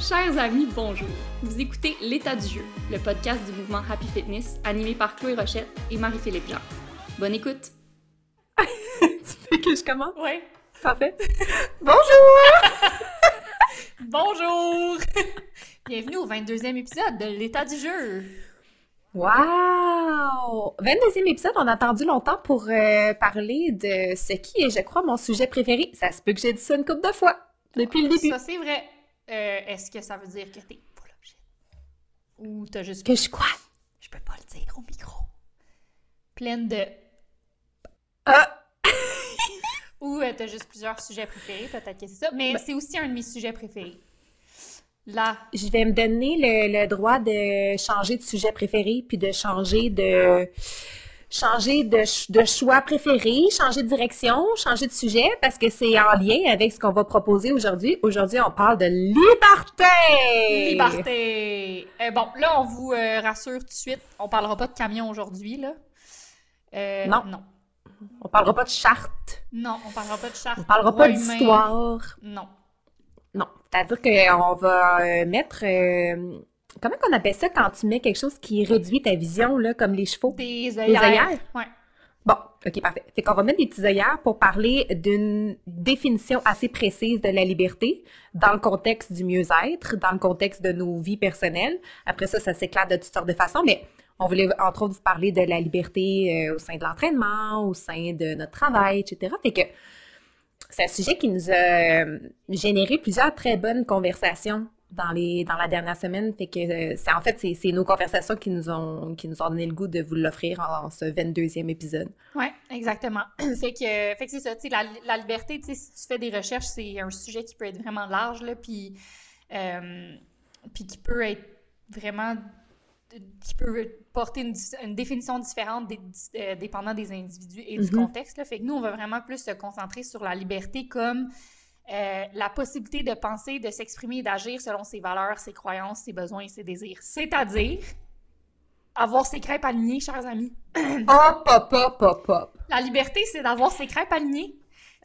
Chers amis, bonjour. Vous écoutez L'état du jeu, le podcast du mouvement Happy Fitness animé par Chloé Rochette et Marie-Philippe Jean. Bonne écoute. tu veux que je commence? Oui. Parfait. Bonjour! bonjour! Bienvenue au 22e épisode de L'état du jeu. Wow! 22e épisode, on a attendu longtemps pour euh, parler de ce qui est, je crois, mon sujet préféré. Ça se peut que j'ai dit ça une couple de fois depuis le début. Ça, c'est vrai. Euh, est-ce que ça veut dire que t'es full of shit? Ou t'as juste... Que je quoi? Je peux pas le dire au micro. Pleine de... Ah! Ou euh, t'as juste plusieurs sujets préférés, peut-être que c'est ça. Mais Ben- c'est aussi un de mes sujets préférés. Là. Je vais me donner le, le droit de changer de sujet préféré, puis de changer de changer de, ch- de choix préféré, changer de direction, changer de sujet, parce que c'est en lien avec ce qu'on va proposer aujourd'hui. Aujourd'hui, on parle de liberté! Liberté! Euh, bon, là, on vous euh, rassure tout de suite, on parlera pas de camion aujourd'hui, là. Euh, Non. Non. On parlera pas de charte, Non, on parlera pas de charte. on parlera pas d'histoire. Non. Non, c'est-à-dire qu'on va euh, mettre... comment qu'on appelle ça quand tu mets quelque chose qui réduit ta vision, là, comme les chevaux? Des œillères? œillères? Ouais. Bon, ok, parfait. Fait qu'on va mettre des petits œillères pour parler d'une définition assez précise de la liberté dans le contexte du mieux-être, dans le contexte de nos vies personnelles. Après ça, ça s'éclate de toutes sortes de façons, mais on voulait entre autres vous parler de la liberté euh, au sein de l'entraînement, au sein de notre travail, etc. Fait que c'est un sujet qui nous a euh, généré plusieurs très bonnes conversations dans les dans la dernière semaine. Fait que euh, c'est en fait c'est nos conversations qui nous ont qui nous ont donné le goût de vous l'offrir en, en ce 22e épisode. Ouais, exactement. fait que, fait que c'est ça, tu sais, la, la liberté, tu sais, si tu fais des recherches, c'est un sujet qui peut être vraiment large, là, puis, euh, puis qui peut être vraiment, qui peut porter une, définition différente des- euh, dépendant des individus et du Mhm. contexte, là. Fait que nous, on va vraiment plus se concentrer sur la liberté comme euh, la possibilité de penser, de s'exprimer et d'agir selon ses valeurs, ses croyances, ses besoins et ses désirs. C'est-à-dire avoir ses crêpes alignées, chers amis. Hop, hop, hop, hop, hop. La liberté, c'est d'avoir ses crêpes alignées.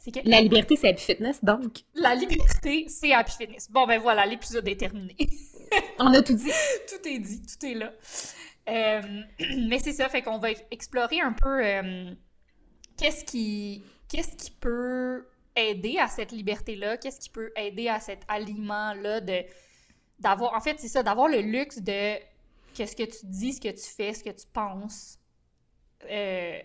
Que La liberté, c'est Happy Fitness, donc. la liberté, c'est Happy Fitness. Bon, ben voilà, l'épisode est terminé. On a tout dit. tout est dit, tout est là. Euh, mais c'est ça, fait qu'on va explorer un peu euh, qu'est-ce qui, qu'est-ce qui peut aider à cette liberté-là, qu'est-ce qui peut aider à cet alignement-là de d'avoir, en fait, c'est ça, d'avoir le luxe de que ce que tu dis, ce que tu fais, ce que tu penses, euh,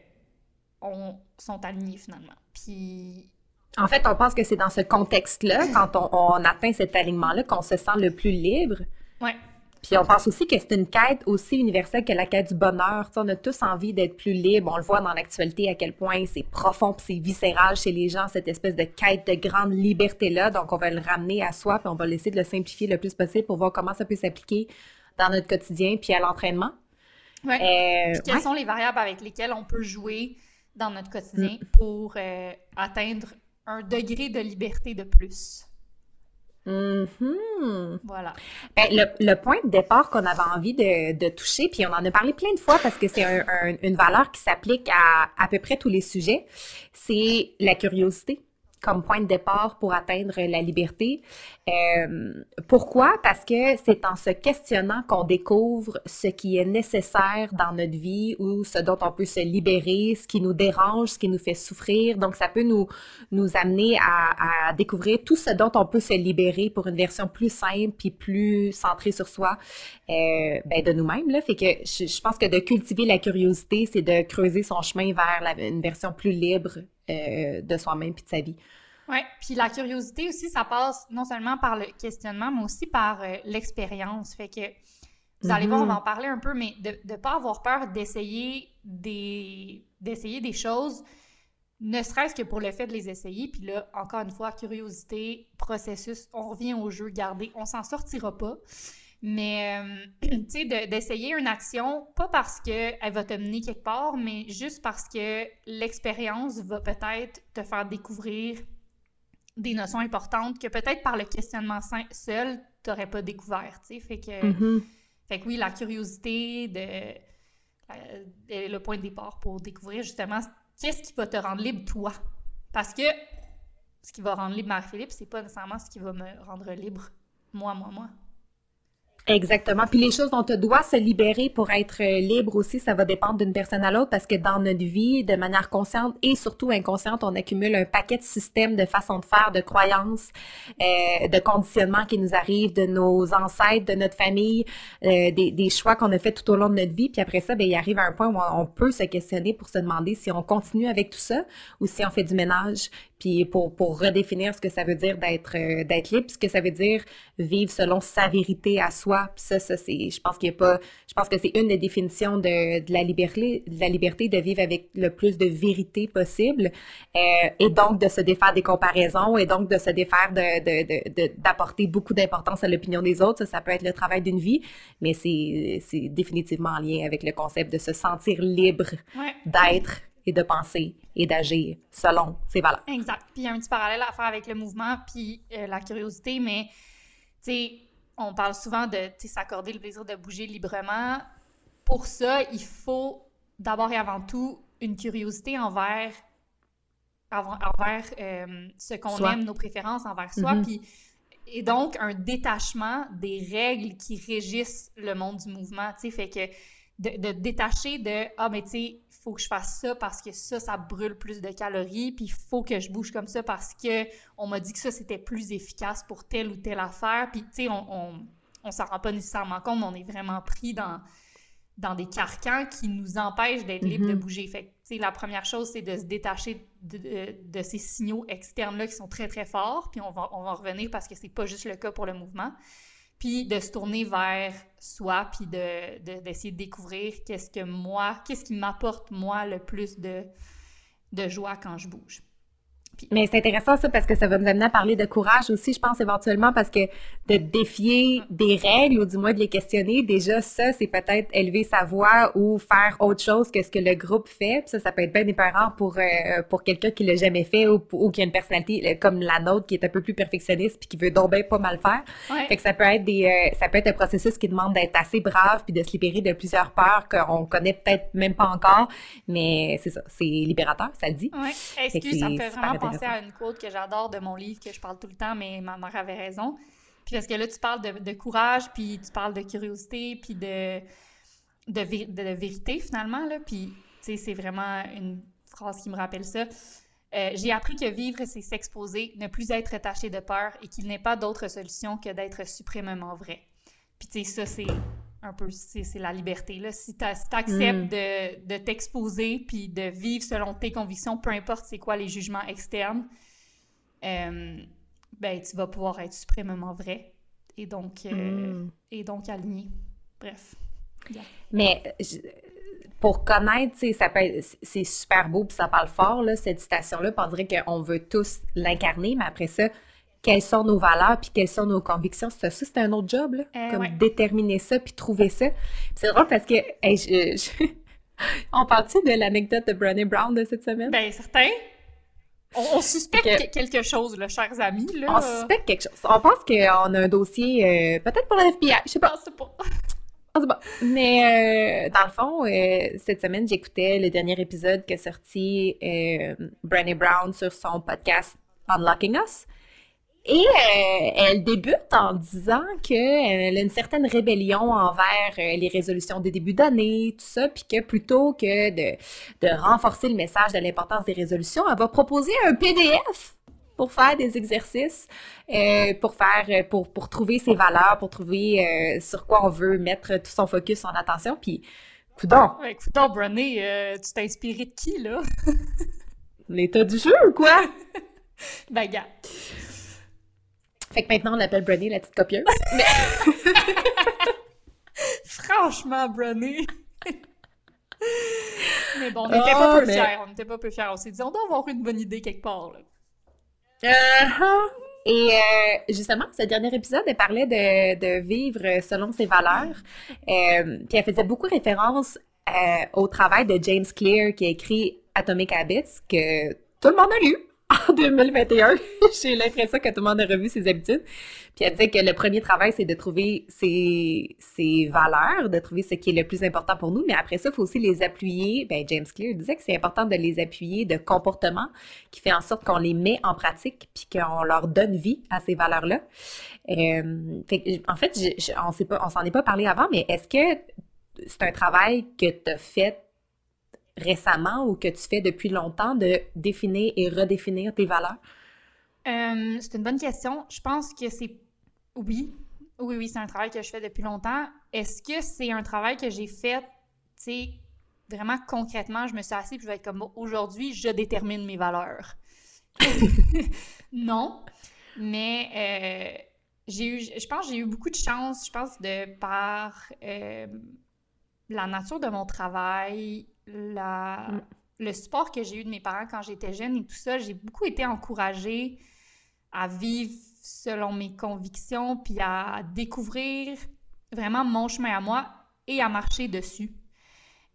on, sont alignés finalement. Puis En fait, on pense que c'est dans ce contexte-là, quand on, on atteint cet alignement-là, qu'on se sent le plus libre. Ouais. Puis on pense aussi que c'est une quête aussi universelle que la quête du bonheur. On a tous envie d'être plus libre. On le voit dans l'actualité à quel point c'est profond puis c'est viscéral chez les gens, cette espèce de quête de grande liberté-là. Donc, on va le ramener à soi puis on va essayer de le simplifier le plus possible pour voir comment ça peut s'appliquer dans notre quotidien puis à l'entraînement. Euh, quelles ouais. sont les variables avec lesquelles on peut jouer dans notre quotidien Mm. pour euh, atteindre un degré de liberté de plus? Mhm. Voilà. Ben, le, le point de départ qu'on avait envie de, de toucher, puis on en a parlé plein de fois parce que c'est un- un- une valeur qui s'applique à à peu près tous les sujets, c'est la curiosité comme point de départ pour atteindre la liberté. Euh, pourquoi? Parce que c'est en se questionnant qu'on découvre ce qui est nécessaire dans notre vie ou ce dont on peut se libérer, ce qui nous dérange, ce qui nous fait souffrir. Donc, ça peut nous, nous amener à, à découvrir tout ce dont on peut se libérer pour une version plus simple puis plus centrée sur soi euh, ben, de nous-mêmes. Là. Fait que je, pense que de cultiver la curiosité, c'est de creuser son chemin vers une version plus libre euh, de soi-même puis de sa vie. Ouais. Puis la curiosité aussi, ça passe non seulement par le questionnement, mais aussi par euh, l'expérience. Fait que vous allez voir, on va en parler un peu, mais de ne pas avoir peur d'essayer des, d'essayer des choses, ne serait-ce que pour le fait de les essayer. Puis là, encore une fois, curiosité, processus, on revient au jeu, gardez, on s'en sortira pas. Mais, euh, tu sais, de- d'essayer une action, pas parce qu'elle va te mener quelque part, mais juste parce que l'expérience va peut-être te faire découvrir des notions importantes que peut-être par le questionnement seul, tu n'aurais pas découvert, tu sais. Fait que, Mhm. fait que oui, la curiosité, de, est le point de départ pour découvrir justement qu'est-ce qui va te rendre libre, toi. Parce que ce qui va rendre libre Marie-Philippe, c'est pas nécessairement ce qui va me rendre libre moi, moi, moi. Exactement. Puis les choses dont on doit se libérer pour être euh, libre aussi, ça va dépendre d'une personne à l'autre parce que dans notre vie, de manière consciente et surtout inconsciente, on accumule un paquet de systèmes, de façons de faire, de croyances, euh, de conditionnements qui nous arrivent de nos ancêtres, de notre famille, euh, des, des, choix qu'on a fait tout au long de notre vie. Puis après ça, ben, il arrive à un point où on peut se questionner pour se demander si on continue avec tout ça ou si on fait du ménage puis pour, pour redéfinir ce que ça veut dire d'être euh, d'être libre, ce que ça veut dire vivre selon sa vérité à soi. Puis ça, ça c'est, je pense qu'il y a pas, je pense que c'est une des définitions de, de la liberté, de la liberté de vivre avec le plus de vérité possible, euh, et donc de se défaire des comparaisons, et donc de se défaire de d'apporter de, beaucoup d'importance à l'opinion des autres. Ça, ça peut être le travail d'une vie, mais c'est c'est définitivement en lien avec le concept de se sentir libre d'être et de penser et d'agir selon ses valeurs. Exact. Puis il y a un petit parallèle à faire avec le mouvement puis euh, la curiosité, mais tu sais, on parle souvent de s'accorder le plaisir de bouger librement. Pour ça, il faut d'abord et avant tout une curiosité envers, envers euh, ce qu'on aime, nos préférences envers soi, mm-hmm. puis et donc un détachement des règles qui régissent le monde du mouvement, tu sais, fait que de, de, détacher de ah mais tu sais faut que je fasse ça parce que ça, ça brûle plus de calories, puis il faut que je bouge comme ça parce que on m'a dit que ça, c'était plus efficace pour telle ou telle affaire. Puis, tu sais, on, on, on s'en rend pas nécessairement compte, mais on est vraiment pris dans, dans des carcans qui nous empêchent d'être libre de mm-hmm. bouger. Fait que, tu sais, la première chose, c'est de se détacher de, de, ces signaux externes-là qui sont très, très forts. Puis on va, on va revenir parce que c'est pas juste le cas pour le mouvement puis de se tourner vers soi, puis d'essayer de, de, découvrir qu'est-ce que moi, qu'est-ce qui m'apporte moi le plus de, de joie quand je bouge. Mais c'est intéressant ça parce que ça va nous amener à parler de courage aussi, je pense éventuellement parce que de défier des règles ou du moins de les questionner, déjà ça c'est peut-être élever sa voix ou faire autre chose que ce que le groupe fait. Puis ça, ça peut être bien épeurant pour euh, pour quelqu'un qui l'a jamais fait ou, ou, qui a une personnalité euh, comme la nôtre qui est un peu plus perfectionniste puis qui veut donc bien pas mal faire. Fait que ça peut être des euh, ça peut être un processus qui demande d'être assez brave puis de se libérer de plusieurs peurs qu'on connaît peut-être même pas encore, mais c'est ça, c'est libérateur, ça le dit. Ouais. Que, ça peut vraiment penser à une quote que j'adore de mon livre, que je parle tout le temps, mais ma mère avait raison. Puis parce que là, tu parles de, courage, puis tu parles de curiosité, puis de, de, vérité, finalement, là. Puis, tu sais, c'est vraiment une phrase qui me rappelle ça. Euh, j'ai appris que vivre, c'est s'exposer, ne plus être taché de peur et qu'il n'est pas d'autre solution que d'être suprêmement vrai. Puis, tu sais, ça, c'est un peu, c'est la liberté. Là. Si tu acceptes mm. de, de t'exposer puis de vivre selon tes convictions, peu importe c'est quoi les jugements externes, euh, ben, tu vas pouvoir être suprêmement vrai et donc, euh, mm. et donc aligné. Bref. Mais pour connaître, c'est super beau puis ça parle fort, là, cette citation-là. On dirait qu'on veut tous l'incarner, mais après ça, quelles sont nos valeurs puis quelles sont nos convictions. Ça, c'est un autre job, là, euh, comme déterminer ça puis trouver ça. C'est drôle parce que on partit de l'anecdote de Brené Brown de cette semaine? Ben, certain. On, suspecte quelque chose, là, chers amis. Là. On suspecte quelque chose. On pense qu'on a un dossier, euh, peut-être pour la FBI, je sais pas. Je pas. Mais euh, dans le fond, cette semaine, j'écoutais le dernier épisode qu'a sorti Brené Brown sur son podcast Unlocking Us. Et euh, elle débute en disant qu'elle a une certaine rébellion envers euh, les résolutions de début d'année, tout ça, puis que plutôt que de, de renforcer le message de l'importance des résolutions, elle va proposer un PDF pour faire des exercices, euh, pour faire, pour, pour trouver ses valeurs, pour trouver sur quoi on veut mettre tout son focus, son attention, puis coudon. Ouais, coudon, Brené, tu t'es inspiré de qui, là? L'état du jeu, ou quoi? ben, gars. Fait que maintenant, on l'appelle Brené, la petite copieuse. Franchement, Brené. mais bon, on n'était pas peu fiers. On n'était pas peu fiers. On s'est dit, on doit avoir une bonne idée quelque part. Là. Uh-huh. Et euh, justement, ce dernier épisode, elle parlait de, de vivre selon ses valeurs. Euh, puis elle faisait beaucoup référence euh, au travail de James Clear qui a écrit Atomic Habits, que tout le monde a lu. En 2021. J'ai l'impression que tout le monde a revu ses habitudes. Puis elle disait que le premier travail, c'est de trouver ses, ses valeurs, de trouver ce qui est le plus important pour nous. Mais après ça, il faut aussi les appuyer. Ben, James Clear disait que c'est important de les appuyer de comportement qui fait en sorte qu'on les met en pratique puis qu'on leur donne vie à ces valeurs-là. Euh, en fait, on s'en est pas parlé avant, mais est-ce que c'est un travail que tu as fait récemment ou que tu fais depuis longtemps de définir et redéfinir tes valeurs? Euh, c'est une bonne question. Je pense que c'est oui. Oui, oui, c'est un travail que je fais depuis longtemps. Est-ce que c'est un travail que j'ai fait, tu sais, vraiment concrètement, je me suis assise et je vais être comme aujourd'hui, je détermine mes valeurs. non, mais euh, j'ai eu, je pense que j'ai eu beaucoup de chance, je pense, de par euh, la nature de mon travail, la, mm. le support que j'ai eu de mes parents quand j'étais jeune et tout ça, j'ai beaucoup été encouragée à vivre selon mes convictions, puis à découvrir vraiment mon chemin à moi et à marcher dessus.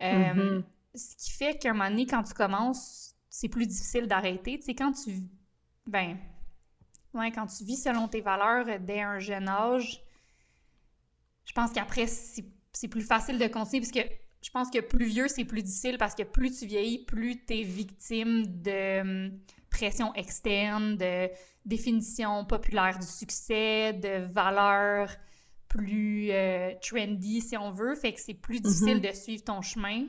Euh, mm-hmm. Ce qui fait qu'à un moment donné, quand tu commences, c'est plus difficile d'arrêter. Tu sais, quand tu... Ben, ouais, quand tu vis selon tes valeurs dès un jeune âge, je pense qu'après, c'est plus facile de continuer, parce que je pense que plus vieux, c'est plus difficile parce que plus tu vieillis, plus tu es victime de hum, pression externe, de définition populaire du succès, de valeurs plus euh, trendy, si on veut. Fait que c'est plus difficile mm-hmm. de suivre ton chemin.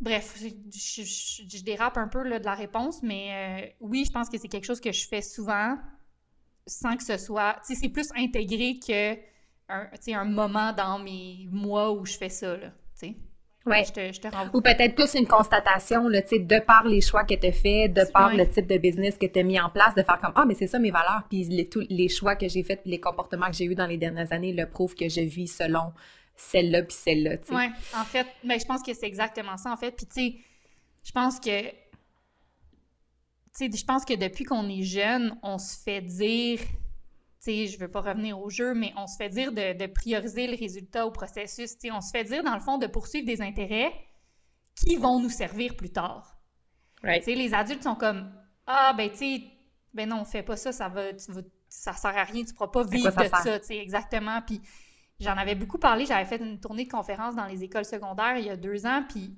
Bref, je, dérape un peu là, de la réponse, mais euh, oui, je pense que c'est quelque chose que je fais souvent sans que ce soit. Tu sais, c'est plus intégré que un, un moment dans mes mois où je fais ça, là, tu sais. Ouais. Ou peut-être plus une constatation, là, de par les choix que tu as fait, de par le type de business que tu as mis en place, de faire comme Ah, mais c'est ça mes valeurs, puis les, tous les choix que j'ai faits, puis les comportements que j'ai eus dans les dernières années le prouvent que je vis selon celle-là, puis celle-là. Oui, en fait, ben, je pense que c'est exactement ça, en fait. Puis, tu sais, je pense que. Tu sais, je pense que depuis qu'on est jeune, on se fait dire sais, je veux pas revenir au jeu, mais on se fait dire de, prioriser le résultat au processus. sais, on se fait dire, dans le fond, de poursuivre des intérêts qui vont nous servir plus tard. Right. Les adultes sont comme Ah, ben, tu sais, ben non, fais pas ça, ça va, tu ça sert à rien, tu pourras pas vivre de ça, tu sais, exactement. Puis j'en avais beaucoup parlé, j'avais fait une tournée de conférences dans les écoles secondaires il y a deux ans, puis,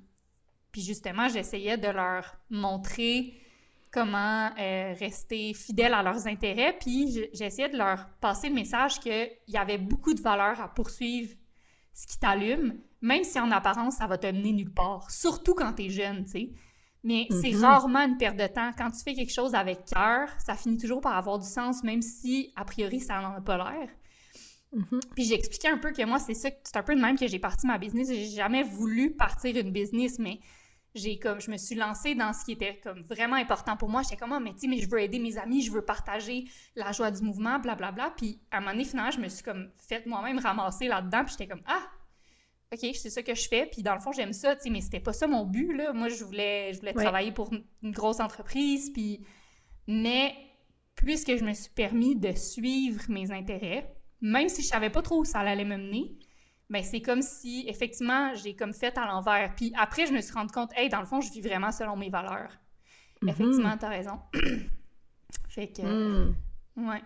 puis justement, j'essayais de leur montrer comment euh, rester fidèles à leurs intérêts. Puis j'essayais de leur passer le message qu'il y avait beaucoup de valeur à poursuivre ce qui t'allume, même si en apparence, ça va te mener nulle part. Surtout quand tu es jeune, tu sais. Mais c'est mm-hmm. rarement une perte de temps. Quand tu fais quelque chose avec cœur, ça finit toujours par avoir du sens, même si, a priori, ça n'en a pas l'air. Mm-hmm. Puis j'expliquais un peu que moi, c'est ça, c'est un peu de même que j'ai parti ma business. J'ai jamais voulu partir une business, mais j'ai comme je me suis lancée dans ce qui était comme vraiment important pour moi. J'étais comme oh, mais tu mais je veux aider mes amis je veux partager la joie du mouvement blablabla. Bla, bla. puis à un moment donné finalement je me suis comme fait moi-même ramasser là-dedans puis j'étais comme ah ok c'est ça que je fais. Puis dans le fond j'aime ça tu sais mais c'était pas ça mon but là. Moi je voulais je voulais travailler pour une grosse entreprise puis mais puisque je me suis permis de suivre mes intérêts même si je savais pas trop où ça allait me mener ben c'est comme si, effectivement, j'ai comme fait à l'envers. Puis après, je me suis rendu compte, hey, dans le fond, je vis vraiment selon mes valeurs. Mhm. Effectivement, t'as raison. fait que, hmm. ouais.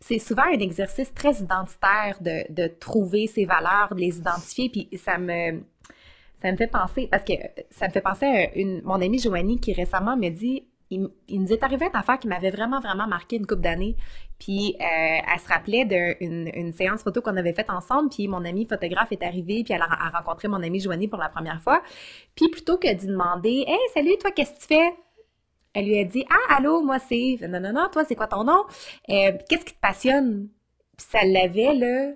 C'est souvent un exercice très identitaire de, de, trouver ses valeurs, de les identifier, puis ça me, ça me fait penser, parce que ça me fait penser à une, mon amie Joanie qui récemment me dit il, nous est arrivé une affaire qui m'avait vraiment, vraiment marqué une couple d'années. Puis euh, elle se rappelait d'une une séance photo qu'on avait faite ensemble. Puis mon amie photographe est arrivée, puis elle a, rencontré mon amie Joanie pour la première fois. Puis plutôt que d'y demander Hey, salut, toi, qu'est-ce que tu fais? Elle lui a dit Ah, allô, moi c'est. Non, non, non, toi, c'est quoi ton nom? Euh, qu'est-ce qui te passionne? Puis ça l'avait, là.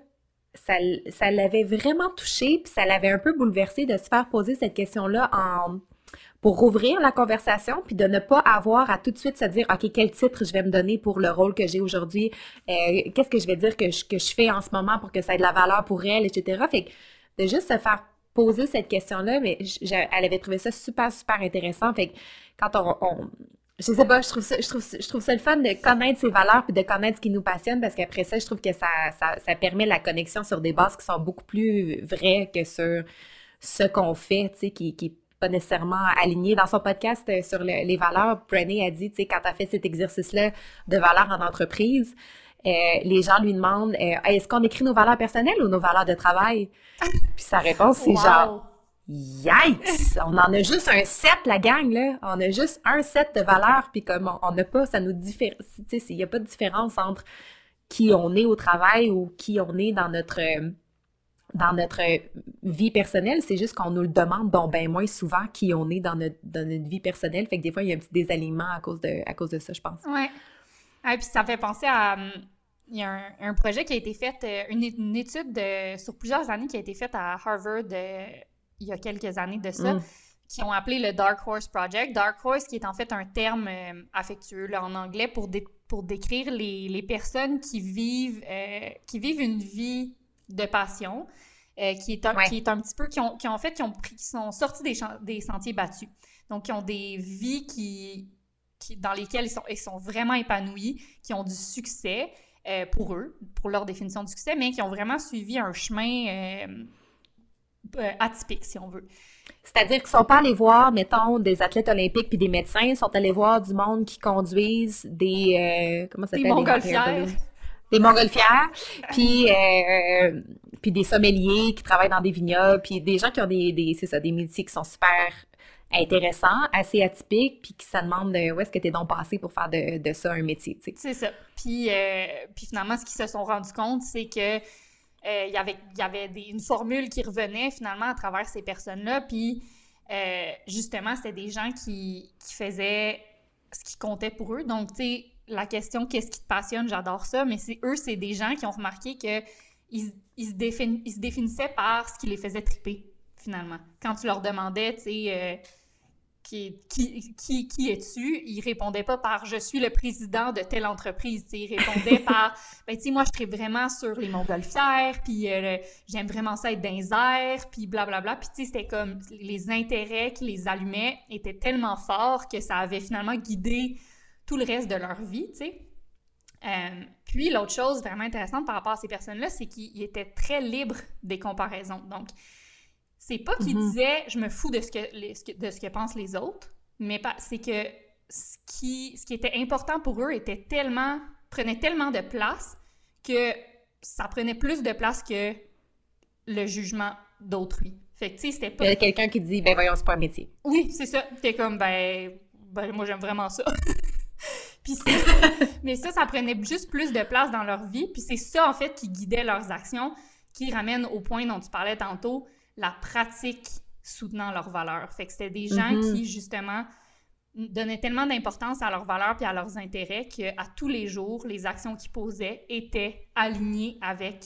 Ça, ça l'avait vraiment touché, puis ça l'avait un peu bouleversé de se faire poser cette question-là en pour rouvrir la conversation, puis de ne pas avoir à tout de suite se dire, OK, quel titre je vais me donner pour le rôle que j'ai aujourd'hui, euh, qu'est-ce que je vais dire que je, que je fais en ce moment pour que ça ait de la valeur pour elle, etc. Fait que de juste se faire poser cette question-là, mais elle avait trouvé ça super, super intéressant. Fait que quand on, je sais pas, je trouve ça, je trouve, je trouve ça le fun de connaître ses valeurs puis de connaître ce qui nous passionne parce qu'après ça, je trouve que ça, ça, ça permet la connexion sur des bases qui sont beaucoup plus vraies que sur ce qu'on fait, tu sais, qui, qui pas nécessairement alignés. Dans son podcast euh, sur les valeurs, Brené a dit, tu sais, quand tu as fait cet exercice-là de valeurs en entreprise, euh, les gens lui demandent euh, est-ce qu'on écrit nos valeurs personnelles ou nos valeurs de travail? Puis sa réponse c'est genre Yikes! On en a juste un set, la gang, là. On a juste un set de valeurs, puis comme on n'a pas, ça nous sais, il n'y a pas de différence entre qui on est au travail ou qui on est dans notre dans notre vie personnelle, c'est juste qu'on nous le demande bon ben moins souvent qui on est dans notre, dans notre vie personnelle. Fait que des fois, il y a un petit désalignement à cause de, à cause de ça, je pense. Ouais. Ah, puis ça fait penser à. Hum, il y a un, projet qui a été fait, euh, une, étude de, sur plusieurs années qui a été faite à Harvard euh, il y a quelques années de ça, mm. qui ont appelé le Dark Horse Project. Dark Horse, qui est en fait un terme euh, affectueux en anglais pour, pour décrire les, les, personnes qui vivent, qui vivent une vie de passion, qui, est un, qui est un petit peu, qui ont, qui ont en fait, qui, ont pris, qui sont sortis des, des sentiers battus. Donc, qui ont des vies qui dans lesquels ils sont, ils sont vraiment épanouis, qui ont du succès euh, pour eux, pour leur définition du succès, mais qui ont vraiment suivi un chemin euh, euh, atypique, si on veut. C'est-à-dire qu'ils sont pas allés voir, mettons, des athlètes olympiques puis des médecins, ils sont allés voir du monde qui conduisent des... comment ça s'appelle? Des montgolfières. Des montgolfières, puis, puis des sommeliers qui travaillent dans des vignobles, puis des gens qui ont des, des c'est ça, des métiers qui sont super intéressant, assez atypique, puis qui se demande où est-ce que tu es donc passé pour faire de, de ça un métier. C'est ça. Puis, euh, puis finalement, ce qu'ils se sont rendus compte, c'est que euh, y avait, y avait une formule qui revenait finalement à travers ces personnes-là. Puis euh, justement, c'était des gens qui, qui faisaient ce qui comptait pour eux. Donc, tu sais, la question qu'est-ce qui te passionne, j'adore ça, mais c'est eux, c'est des gens qui ont remarqué que ils, ils, se, ils se définissaient par ce qui les faisait triper, finalement. Quand tu leur demandais, tu sais, qui, qui, qui, es-tu? Il répondait pas par je suis le président de telle entreprise. Il répondait par ben, tu sais, moi, je serais vraiment sur les montgolfières, puis euh, j'aime vraiment ça être dans les airs, puis blablabla. Puis, tu sais, c'était comme les intérêts qui les allumaient étaient tellement forts que ça avait finalement guidé tout le reste de leur vie, tu sais. Euh, puis, l'autre chose vraiment intéressante par rapport à ces personnes-là, c'est qu'ils étaient très libres des comparaisons. Donc, c'est pas qu'ils mm-hmm. disaient je me fous de ce que, de ce que pensent les autres, mais c'est que ce qui, ce qui était important pour eux était tellement prenait tellement de place que ça prenait plus de place que le jugement d'autrui. Fait que, tu sais, c'était pas... Il y a quelqu'un qui dit, ben voyons, c'est pas un métier. Oui, c'est ça. T'es comme, ben, ben moi, j'aime vraiment ça. puis mais ça, ça prenait juste plus de place dans leur vie. Puis c'est ça, en fait, qui guidait leurs actions, qui ramène au point dont tu parlais tantôt, la pratique soutenant leurs valeurs. Fait que c'était des gens mm-hmm. qui, justement, donnaient tellement d'importance à leurs valeurs puis à leurs intérêts qu'à tous les jours, les actions qu'ils posaient étaient alignées avec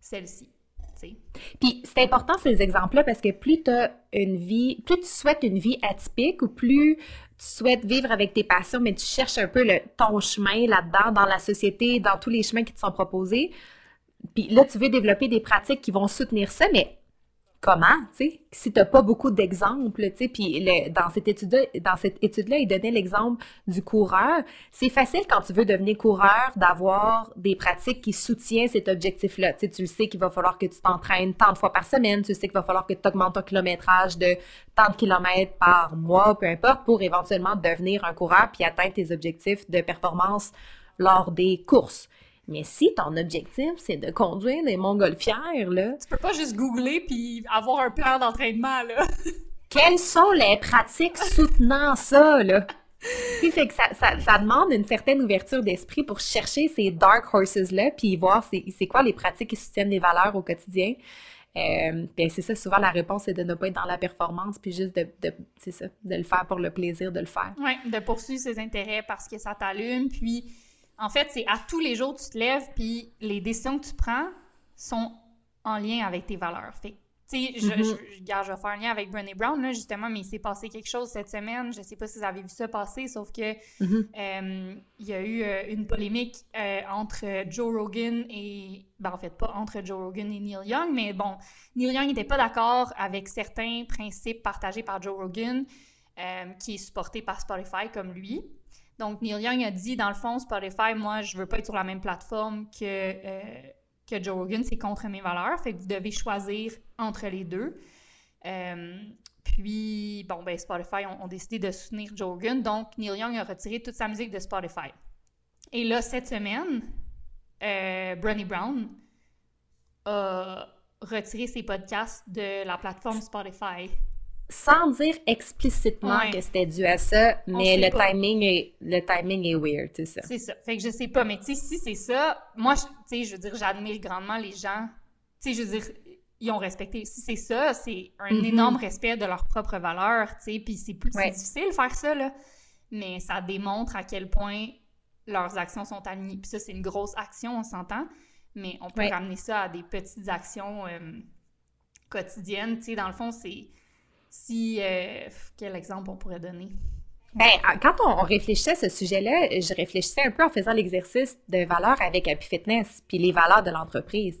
celles-ci. Puis c'est important ces exemples-là parce que plus tu as une vie, plus tu souhaites une vie atypique ou plus tu souhaites vivre avec tes passions, mais tu cherches un peu ton chemin là-dedans, dans la société, dans tous les chemins qui te sont proposés. Puis là, tu veux développer des pratiques qui vont soutenir ça, mais comment, tu sais, si t'as pas beaucoup d'exemples, tu sais, puis dans cette étude-là, dans cette étude-là, il donnait l'exemple du coureur. C'est facile quand tu veux devenir coureur d'avoir des pratiques qui soutiennent cet objectif-là. Tu sais, tu le sais qu'il va falloir que tu t'entraînes tant de fois par semaine, tu sais qu'il va falloir que tu augmentes ton kilométrage de tant de kilomètres par mois, peu importe, pour éventuellement devenir un coureur puis atteindre tes objectifs de performance lors des courses. Mais si ton objectif, c'est de conduire des montgolfières, là... Tu peux pas juste googler puis avoir un plan d'entraînement, là. Quelles sont les pratiques soutenant ça, là? fait que ça, ça, demande une certaine ouverture d'esprit pour chercher ces dark horses-là, puis voir c'est quoi les pratiques qui soutiennent les valeurs au quotidien. Euh, c'est ça, souvent la réponse, c'est de ne pas être dans la performance, puis juste de, de ça, de le faire pour le plaisir de le faire. Oui, de poursuivre ses intérêts parce que ça t'allume, puis en fait, c'est à tous les jours, tu te lèves, puis les décisions que tu prends sont en lien avec tes valeurs. Fait tu sais, je, mm-hmm. je, je, vais faire un lien avec Brené Brown, là, justement, mais il s'est passé quelque chose cette semaine. Je sais pas si vous avez vu ça passer, sauf que mm-hmm. euh, il y a eu euh, une polémique euh, entre Joe Rogan et. Ben, en fait, pas entre Joe Rogan et Neil Young, mais bon, Neil Young n'était pas d'accord avec certains principes partagés par Joe Rogan, qui est supporté par Spotify comme lui. Donc, Neil Young a dit, dans le fond, Spotify, moi, je veux pas être sur la même plateforme que, euh, que Joe Rogan, c'est contre mes valeurs. Fait que vous devez choisir entre les deux. Euh, puis, bon, ben Spotify ont, décidé de soutenir Joe Rogan, donc Neil Young a retiré toute sa musique de Spotify. Et là, cette semaine, euh, Brown a retiré ses podcasts de la plateforme Spotify. Sans dire explicitement que c'était dû à ça, mais le timing, est, le timing est weird, c'est ça. C'est ça. Fait que je sais pas, mais tu sais, si c'est ça, moi, tu sais, je veux dire, j'admire grandement les gens. Tu sais, je veux dire, ils ont respecté. Si c'est ça, c'est un mm-hmm. énorme respect de leurs propres valeurs, tu sais, puis c'est plus difficile de faire ça, là. Mais ça démontre à quel point leurs actions sont alignées. Puis ça, c'est une grosse action, on s'entend, mais on peut ramener ça à des petites actions euh, quotidiennes. Tu sais, dans le fond, c'est si... Euh, quel exemple on pourrait donner? Ben, quand on, réfléchissait à ce sujet-là, je réfléchissais un peu en faisant l'exercice de valeurs avec Happy Fitness, puis les valeurs de l'entreprise.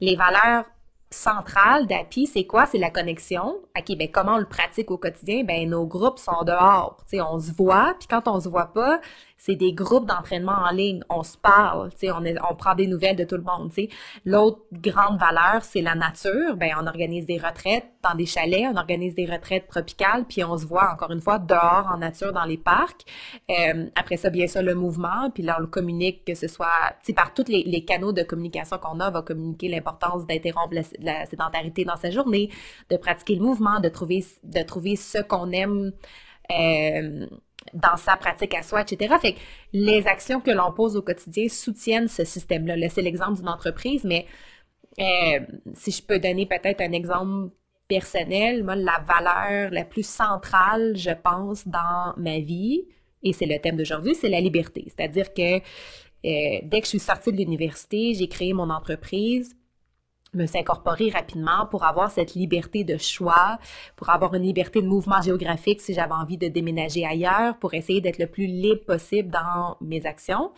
Les valeurs centrale d'API, c'est quoi? C'est la connexion. OK, ben comment on le pratique au quotidien? Ben nos groupes sont dehors. on se voit, puis quand on se voit pas, c'est des groupes d'entraînement en ligne. On se parle, tu sais, on, on prend des nouvelles de tout le monde, tu sais. L'autre grande valeur, c'est la nature. Ben, on organise des retraites dans des chalets, on organise des retraites tropicales, puis on se voit encore une fois dehors en nature dans les parcs. Euh, après ça, bien sûr, le mouvement, puis là, on le communique, que ce soit, par tous les, les, canaux de communication qu'on a, on va communiquer l'importance d'interrompre la, la, sédentarité dans sa journée, de pratiquer le mouvement, de trouver, de trouver ce qu'on aime. Euh, dans sa pratique à soi, etc. Fait que les actions que l'on pose au quotidien soutiennent ce système-là. c'est l'exemple d'une entreprise, mais euh, si je peux donner peut-être un exemple personnel, moi, la valeur la plus centrale, je pense, dans ma vie, et c'est le thème d'aujourd'hui, c'est la liberté. C'est-à-dire que euh, dès que je suis sortie de l'université, j'ai créé mon entreprise me s'incorporer rapidement pour avoir cette liberté de choix, pour avoir une liberté de mouvement géographique si j'avais envie de déménager ailleurs, pour essayer d'être le plus libre possible dans mes actions.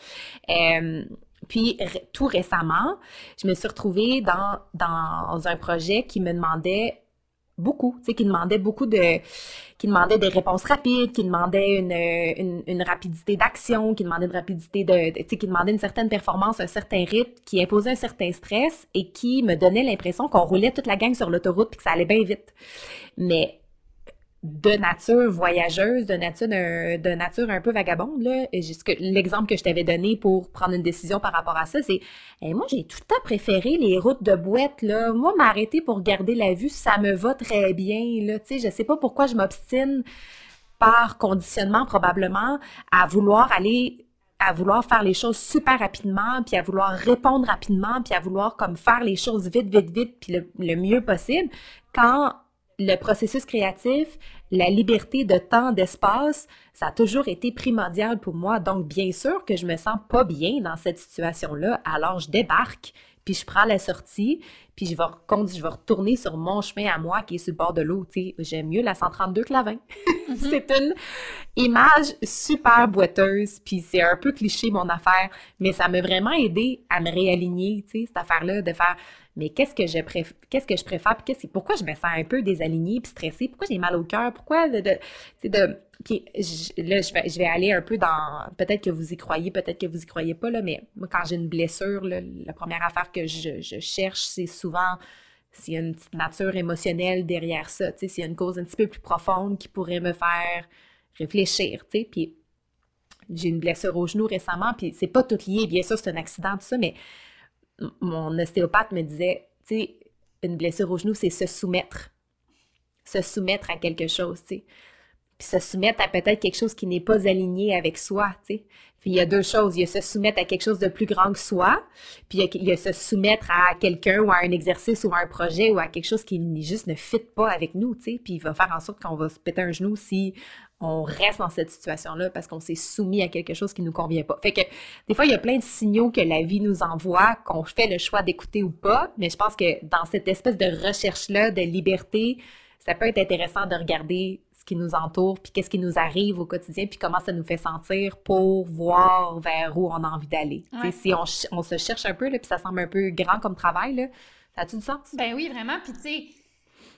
Euh, puis tout récemment, je me suis retrouvée dans, dans un projet qui me demandait beaucoup, tu sais, qui demandait beaucoup de, qui demandait des réponses rapides, qui demandait une, une, une rapidité d'action, qui demandait une rapidité de, tu sais, qui demandait une certaine performance, un certain rythme, qui imposait un certain stress et qui me donnait l'impression qu'on roulait toute la gang sur l'autoroute puis que ça allait bien vite. Mais de nature voyageuse, de nature, de nature un peu vagabonde. L'exemple que je t'avais donné pour prendre une décision par rapport à ça, c'est moi, j'ai tout le temps préféré les routes de boîte. Là. Moi, m'arrêter pour garder la vue, ça me va très bien. Là. Je sais pas pourquoi je m'obstine par conditionnement probablement à vouloir aller à vouloir faire les choses super rapidement, puis à vouloir répondre rapidement, puis à vouloir comme faire les choses vite, vite, vite, puis le mieux possible, quand le processus créatif, la liberté de temps, d'espace, ça a toujours été primordial pour moi. Donc, bien sûr que je me sens pas bien dans cette situation-là. Alors, je débarque, puis je prends la sortie, puis je vais, je vais retourner sur mon chemin à moi qui est sur le bord de l'eau. J'aime mieux la 132 que la 20. c'est une image super boiteuse, puis c'est un peu cliché mon affaire, mais ça m'a vraiment aidé à me réaligner, cette affaire-là, de faire mais qu'est-ce que je préfère, qu'est-ce que je préfère, qu'est-ce, pourquoi je me sens un peu désalignée, puis stressée, pourquoi j'ai mal au cœur, pourquoi de, de, là, je vais, aller un peu dans, peut-être que vous y croyez, peut-être que vous y croyez pas, là, mais moi, quand j'ai une blessure, la première affaire que je, je cherche, c'est souvent s'il y a une petite nature émotionnelle derrière ça, tu sais, s'il y a une cause un petit peu plus profonde qui pourrait me faire réfléchir, tu sais, puis j'ai une blessure au genou récemment, puis c'est pas tout lié, bien sûr, c'est un accident, tout ça, mais mon ostéopathe me disait, tu sais, une blessure au genou, c'est se soumettre. Se soumettre à quelque chose, tu sais. Puis se soumettre à peut-être quelque chose qui n'est pas aligné avec soi, tu sais. Puis il y a deux choses. Il y a se soumettre à quelque chose de plus grand que soi, puis il y a, se soumettre à quelqu'un ou à un exercice ou à un projet ou à quelque chose qui juste ne fit pas avec nous, tu sais. Puis il va faire en sorte qu'on va se péter un genou si on reste dans cette situation-là parce qu'on s'est soumis à quelque chose qui nous convient pas. Fait que des fois, il y a plein de signaux que la vie nous envoie, qu'on fait le choix d'écouter ou pas, mais je pense que dans cette espèce de recherche-là de liberté, ça peut être intéressant de regarder ce qui nous entoure, puis qu'est-ce qui nous arrive au quotidien, puis comment ça nous fait sentir pour voir vers où on a envie d'aller. Si on, on, se cherche un peu, là, puis ça semble un peu grand comme travail, là, ça a-tu du sens? Ben oui, vraiment. Puis tu sais,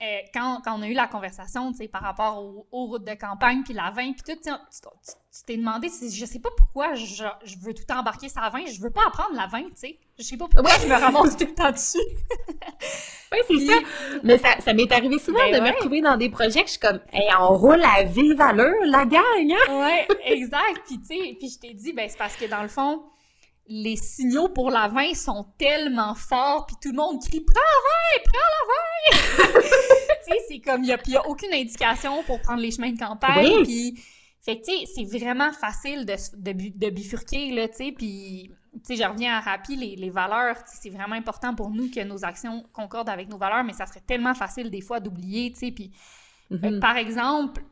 euh, quand, quand, on a eu la conversation, tu sais, par rapport aux, routes de campagne, puis la vin, puis tout, tu t'es demandé, je sais pas pourquoi je, je, veux tout embarquer sur la vin, je veux pas apprendre la vin, tu sais. Je sais pas pourquoi je me ramasse tout le temps dessus. oui, c'est ça. Mais ça, ça m'est arrivé souvent ben de me retrouver dans des projets que je suis comme, hey, on roule à vive allure, la gang, hein? ouais, exact. Puis, tu sais, puis je t'ai dit, ben, c'est parce que dans le fond, les signaux pour la vin sont tellement forts, puis tout le monde crie « Prends la vin! Prends la vin! » Tu sais, c'est comme, il n'y a, aucune indication pour prendre les chemins de campagne, puis... Fait que, tu sais, c'est vraiment facile de, de, bifurquer, là, tu sais, puis... Tu sais, je reviens à Rappi, les, les valeurs, c'est vraiment important pour nous que nos actions concordent avec nos valeurs, mais ça serait tellement facile des fois d'oublier, tu sais, puis... Mm-hmm. par exemple,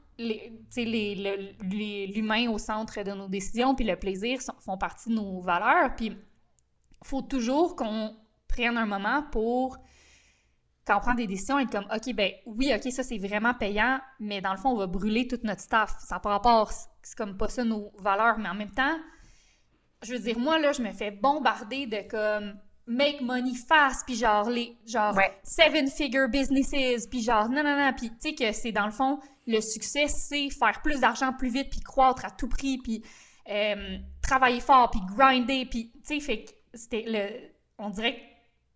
l'humain au centre de nos décisions, puis le plaisir font partie de nos valeurs. Puis, il faut toujours qu'on prenne un moment pour, quand on prend des décisions, être comme, OK, ben oui, OK, ça c'est vraiment payant, mais dans le fond, on va brûler toute notre staff. Ça n'a rapport, c'est comme pas ça nos valeurs, mais en même temps, je veux dire, moi, là, je me fais bombarder de comme make money fast, puis genre les genre seven figure businesses, puis genre non non non, puis tu sais que c'est dans le fond le succès c'est faire plus d'argent plus vite puis croître à tout prix puis euh, travailler fort puis grinder puis tu sais fait que c'était le on dirait que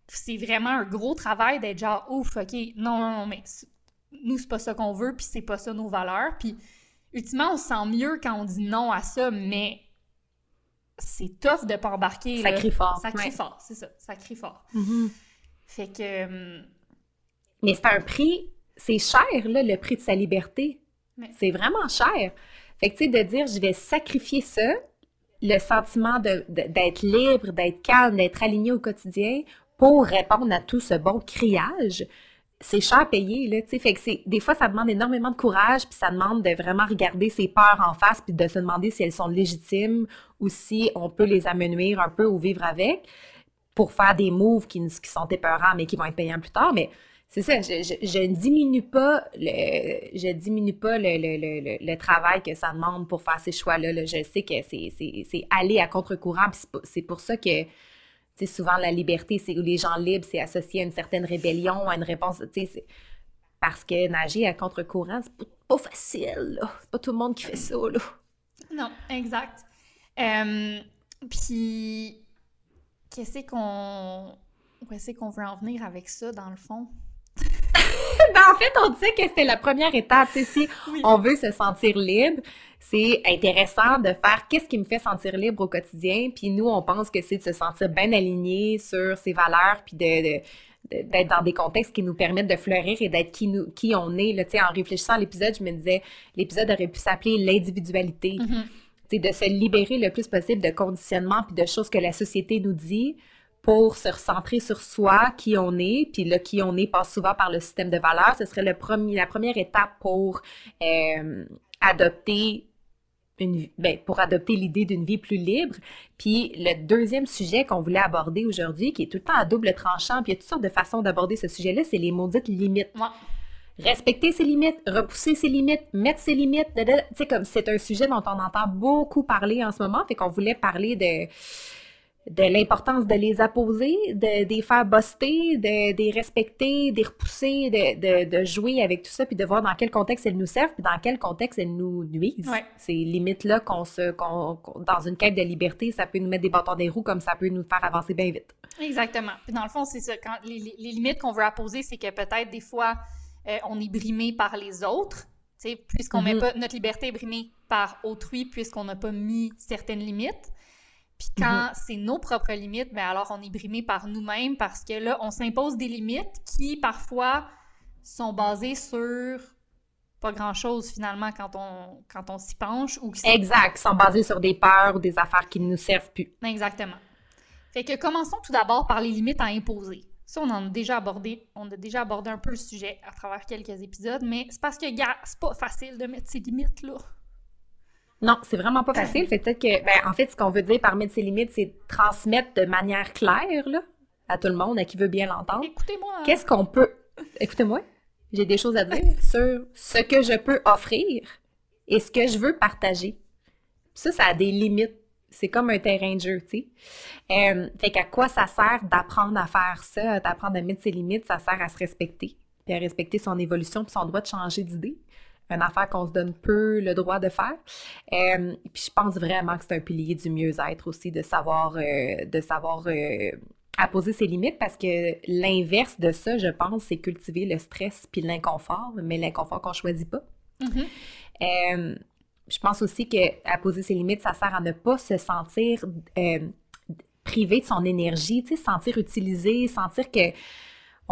c'est vraiment un gros travail d'être genre ouf ok non non non mais nous c'est pas ça qu'on veut puis c'est pas ça nos valeurs puis ultimement on se sent mieux quand on dit non à ça mais c'est tough de pas embarquer. Ça crie fort. Ça crie fort, c'est ça. Ça crie fort. Mm-hmm. Fait que. Hum, Mais c'est un prix, c'est cher, là, le prix de sa liberté. C'est vraiment cher. Fait que, tu sais, de dire, je vais sacrifier ça, le sentiment d'être libre, d'être calme, d'être aligné au quotidien pour répondre à tout ce bon criage, c'est cher à payer, là, tu sais. Fait que c'est, des fois, ça demande énormément de courage, puis ça demande de vraiment regarder ses peurs en face, puis de se demander si elles sont légitimes ou si on peut les amenuire un peu ou vivre avec pour faire des moves qui, sont épeurants, mais qui vont être payants plus tard. Mais c'est ça, je, ne diminue pas le, je diminue pas le, le, le, travail que ça demande pour faire ces choix-là. Je sais que c'est aller à contre-courant, c'est pour ça que sais, souvent, la liberté, c'est où les gens libres, c'est associé à une certaine rébellion, à une réponse, parce que nager à contre-courant, c'est pas, facile, là. C'est pas tout le monde qui fait ça, là. Non, exact. Euh, puis, qu'est-ce qu'on... Où est-ce qu'on veut en venir avec ça, dans le fond? ben, en fait, on disait que c'était la première étape. Si on veut se sentir libre, c'est intéressant de faire qu'est-ce qui me fait sentir libre au quotidien. Puis nous, on pense que c'est de se sentir bien aligné sur ses valeurs, puis de, d'être dans des contextes qui nous permettent de fleurir et d'être qui, nous, qui on est. Là, en réfléchissant à l'épisode, je me disais, l'épisode aurait pu s'appeler l'individualité. Mm-hmm. De se libérer le plus possible de conditionnement puis de choses que la société nous dit pour se recentrer sur soi, qui on est, puis là, qui on est passe souvent par le système de valeurs. Ce serait le premier, la première étape pour euh, adopter une, ben, pour adopter l'idée d'une vie plus libre. Puis le deuxième sujet qu'on voulait aborder aujourd'hui, qui est tout le temps à double tranchant, puis il y a toutes sortes de façons d'aborder ce sujet-là, c'est les maudites limites. Respecter ses limites, repousser ses limites, mettre ses limites. Sais, comme c'est un sujet dont on entend beaucoup parler en ce moment, fait qu'on voulait parler de de l'importance de les apposer, de, les faire buster, de, de les respecter, de les repousser, de, de, jouer avec tout ça, puis de voir dans quel contexte elles nous servent, puis dans quel contexte elles nous nuisent. Ces limites-là qu'on se, qu'on, dans une quête de liberté, ça peut nous mettre des bâtons des roues comme ça peut nous faire avancer bien vite. Exactement. Puis dans le fond, c'est ça. Quand les, les limites qu'on veut apposer, c'est que peut-être des fois, euh, on est brimé par les autres. Puisqu'on met mm-hmm. pas notre liberté est brimée par autrui, puisqu'on n'a pas mis certaines limites. Puis quand mhm. c'est nos propres limites, ben alors on est brimé par nous-mêmes parce que là, on s'impose des limites qui parfois sont basées sur pas grand-chose finalement quand on, quand on s'y penche. ou Exact, sont basées sur des peurs ou des affaires qui ne nous servent plus. Exactement. Fait que commençons tout d'abord par les limites à imposer. Ça, on en a déjà abordé, on a déjà abordé un peu le sujet à travers quelques épisodes, mais c'est parce que, gars, c'est pas facile de mettre ces limites-là. Non, c'est vraiment pas facile. Fait peut-être que, ben, en fait, ce qu'on veut dire par mettre ses limites, c'est transmettre de manière claire, là, à tout le monde, à qui veut bien l'entendre. Écoutez-moi. Qu'est-ce qu'on peut. Écoutez-moi. J'ai des choses à dire sur ce que je peux offrir et ce que je veux partager. Ça, ça a des limites. C'est comme un terrain de jeu, tu sais. Euh, fait qu'à quoi ça sert d'apprendre à faire ça, d'apprendre à mettre ses limites? Ça sert à se respecter puis à respecter son évolution puis son droit de changer d'idée. Une affaire qu'on se donne peu le droit de faire. Euh, puis je pense vraiment que c'est un pilier du mieux-être aussi de savoir, euh, de savoir euh, poser ses limites parce que l'inverse de ça, je pense, c'est cultiver le stress puis l'inconfort, mais l'inconfort qu'on choisit pas. Mm-hmm. je pense aussi que à poser ses limites, ça sert à ne pas se sentir privé de son énergie, tu sais, sentir utilisé, sentir que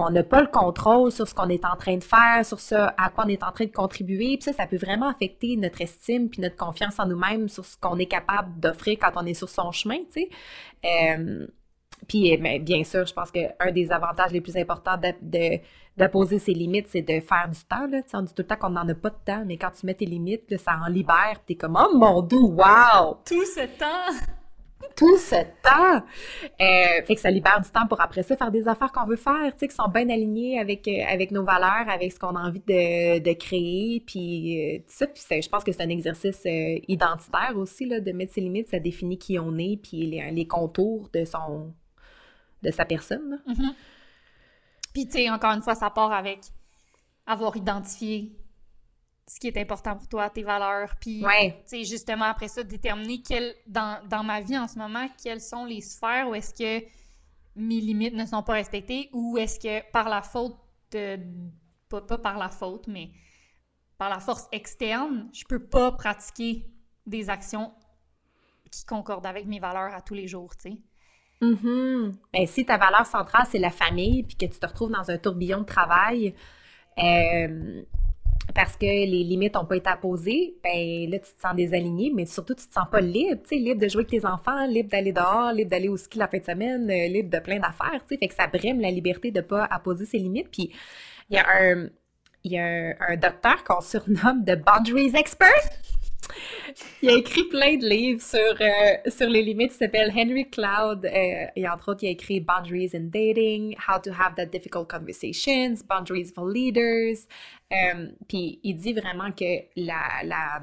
on n'a pas le contrôle sur ce qu'on est en train de faire, sur ce à quoi on est en train de contribuer. Puis ça, ça peut vraiment affecter notre estime puis notre confiance en nous-mêmes sur ce qu'on est capable d'offrir quand on est sur son chemin, tu sais. Euh, puis eh bien sûr, je pense qu'un des avantages les plus importants de, ses limites, c'est de faire du temps. Là. on dit tout le temps qu'on n'en a pas de temps, mais quand tu mets tes limites, ça en libère. T'es comme « Oh mon Dieu, wow! » Tout ce temps! Tout ce temps. Euh, fait que ça libère du temps pour après ça faire des affaires qu'on veut faire, tu sais, qui sont bien alignées avec, euh, avec nos valeurs, avec ce qu'on a envie de, de créer, puis euh, ça. Je pense que c'est un exercice identitaire aussi, là, de mettre ses limites, ça définit qui on est, puis les, les contours de son de sa personne. Mm-hmm. Puis tu sais, encore une fois, ça part avec avoir identifié ce qui est important pour toi, tes valeurs, puis sais, justement après ça, déterminer quel, dans, dans, ma vie en ce moment, quelles sont les sphères où est-ce que mes limites ne sont pas respectées ou est-ce que par la faute de, pas, pas, par la faute, mais par la force externe, je peux pas pratiquer des actions qui concordent avec mes valeurs à tous les jours, tu sais. Mm ben, si ta valeur centrale, c'est la famille, puis que tu te retrouves dans un tourbillon de travail, euh, parce que les limites n'ont pas été apposées, ben là, tu te sens désaligné, mais surtout, tu te sens pas libre, tu sais, libre de jouer avec tes enfants, libre d'aller dehors, libre d'aller au ski la fin de semaine, euh, libre de plein d'affaires, tu sais, fait que ça brime la liberté de pas apposer ses limites. Puis, il y a un, y docteur qu'on surnomme The Boundaries Expert, il a écrit plein de livres sur, euh, sur les limites. Il s'appelle Henry Cloud. Euh, et entre autres, il a écrit Boundaries in Dating, How to Have That Difficult Conversations, Boundaries for Leaders. Euh, puis il dit vraiment que la,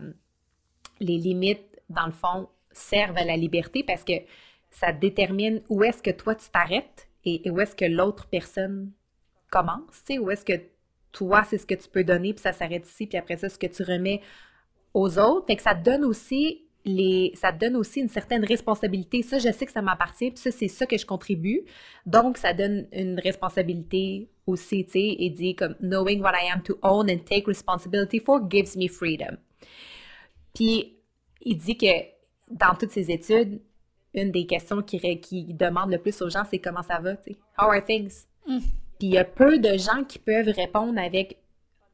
les limites, dans le fond, servent à la liberté parce que ça détermine où est-ce que toi tu t'arrêtes et, où est-ce que l'autre personne commence, où est-ce que toi, c'est ce que tu peux donner, puis ça s'arrête ici, puis après ça, ce que tu remets aux autres. Fait que ça donne aussi les, ça donne aussi une certaine responsabilité. Ça, je sais que ça m'appartient, puis ça, c'est ça que je contribue. Donc, ça donne une responsabilité aussi, tu sais, et dit comme knowing what I am to own and take responsibility for gives me freedom. Puis, il dit que dans toutes ses études, une des questions qui, qui demande le plus aux gens, c'est comment ça va, tu sais. How are things? Mm. Puis, il y a peu de gens qui peuvent répondre avec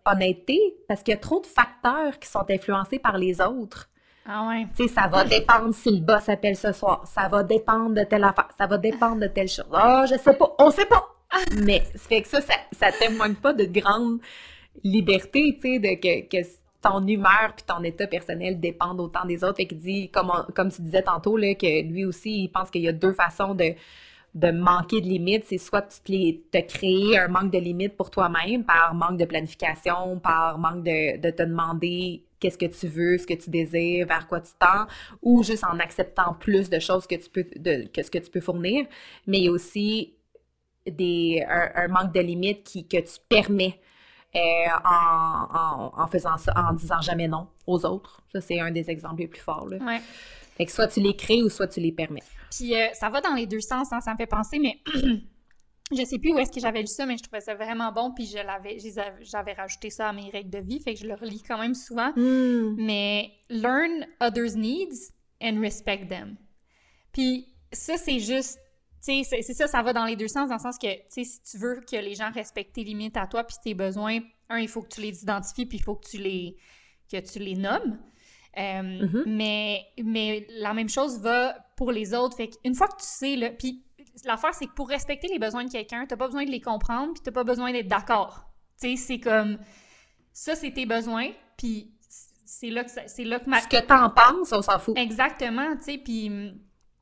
honnêteté parce qu'il y a trop de facteurs qui sont influencés par les autres. Ah ouais. Tu sais, ça va dépendre si le boss appelle ce soir. Ça va dépendre de telle affaire. Ça va dépendre de telle chose. Ah, oh, je sais pas. On sait pas. Mais ça fait que ça, ça, ça témoigne pas de grande liberté, tu sais, de que, que ton humeur puis ton état personnel dépendent autant des autres. Fait qu'il dit, comme, comme tu disais tantôt, là, que lui aussi, il pense qu'il y a deux façons de, de manquer de limites, c'est soit tu te, créer un manque de limites pour toi-même par manque de planification, par manque de, te demander qu'est-ce que tu veux, ce que tu désires, vers quoi tu tends, ou juste en acceptant plus de choses que tu peux, de, ce que tu peux fournir. Mais aussi des, un, manque de limites qui, que tu permets euh, en, en, faisant ça, en disant jamais non aux autres. Ça, c'est un des exemples les plus forts. Là. Fait que soit tu les crées ou soit tu les permets. Puis euh, ça va dans les deux sens, hein, ça me fait penser, mais je sais plus où est-ce que j'avais lu ça, mais je trouvais ça vraiment bon, puis je l'avais, j'avais rajouté ça à mes règles de vie, fait que je le relis quand même souvent. Hmm. Mais learn others' needs and respect them. Puis ça, c'est juste, c'est ça, ça va dans les deux sens, dans le sens que, si tu veux que les gens respectent tes limites à toi, puis tes besoins, un, il faut que tu les identifies, puis il faut que tu les, que tu les nommes. Euh, mm-hmm. mais, mais la même chose va pour les autres. Fait qu'une fois que tu sais, là, puis l'affaire, c'est que pour respecter les besoins de quelqu'un, t'as pas besoin de les comprendre, puis t'as pas besoin d'être d'accord. Tu sais, c'est comme, ça, c'est tes besoins, puis c'est là que c'est là que ma... Ce que t'en penses, on s'en fout. Exactement, tu sais, puis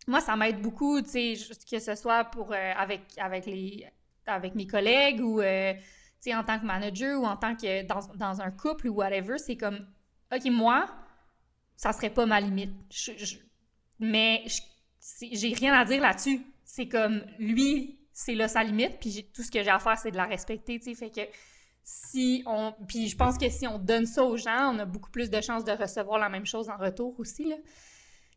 moi, ça m'aide beaucoup, tu sais, que ce soit pour, euh, avec, avec les, avec mes collègues ou, euh, tu sais, en tant que manager ou en tant que dans, dans un couple ou whatever, c'est comme, OK, moi, ça serait pas ma limite. mais j'ai rien à dire là-dessus. C'est comme lui, c'est là sa limite, puis tout ce que j'ai à faire, c'est de la respecter, tu sais. Fait que si on. Puis je pense que si on donne ça aux gens, on a beaucoup plus de chances de recevoir la même chose en retour aussi, là.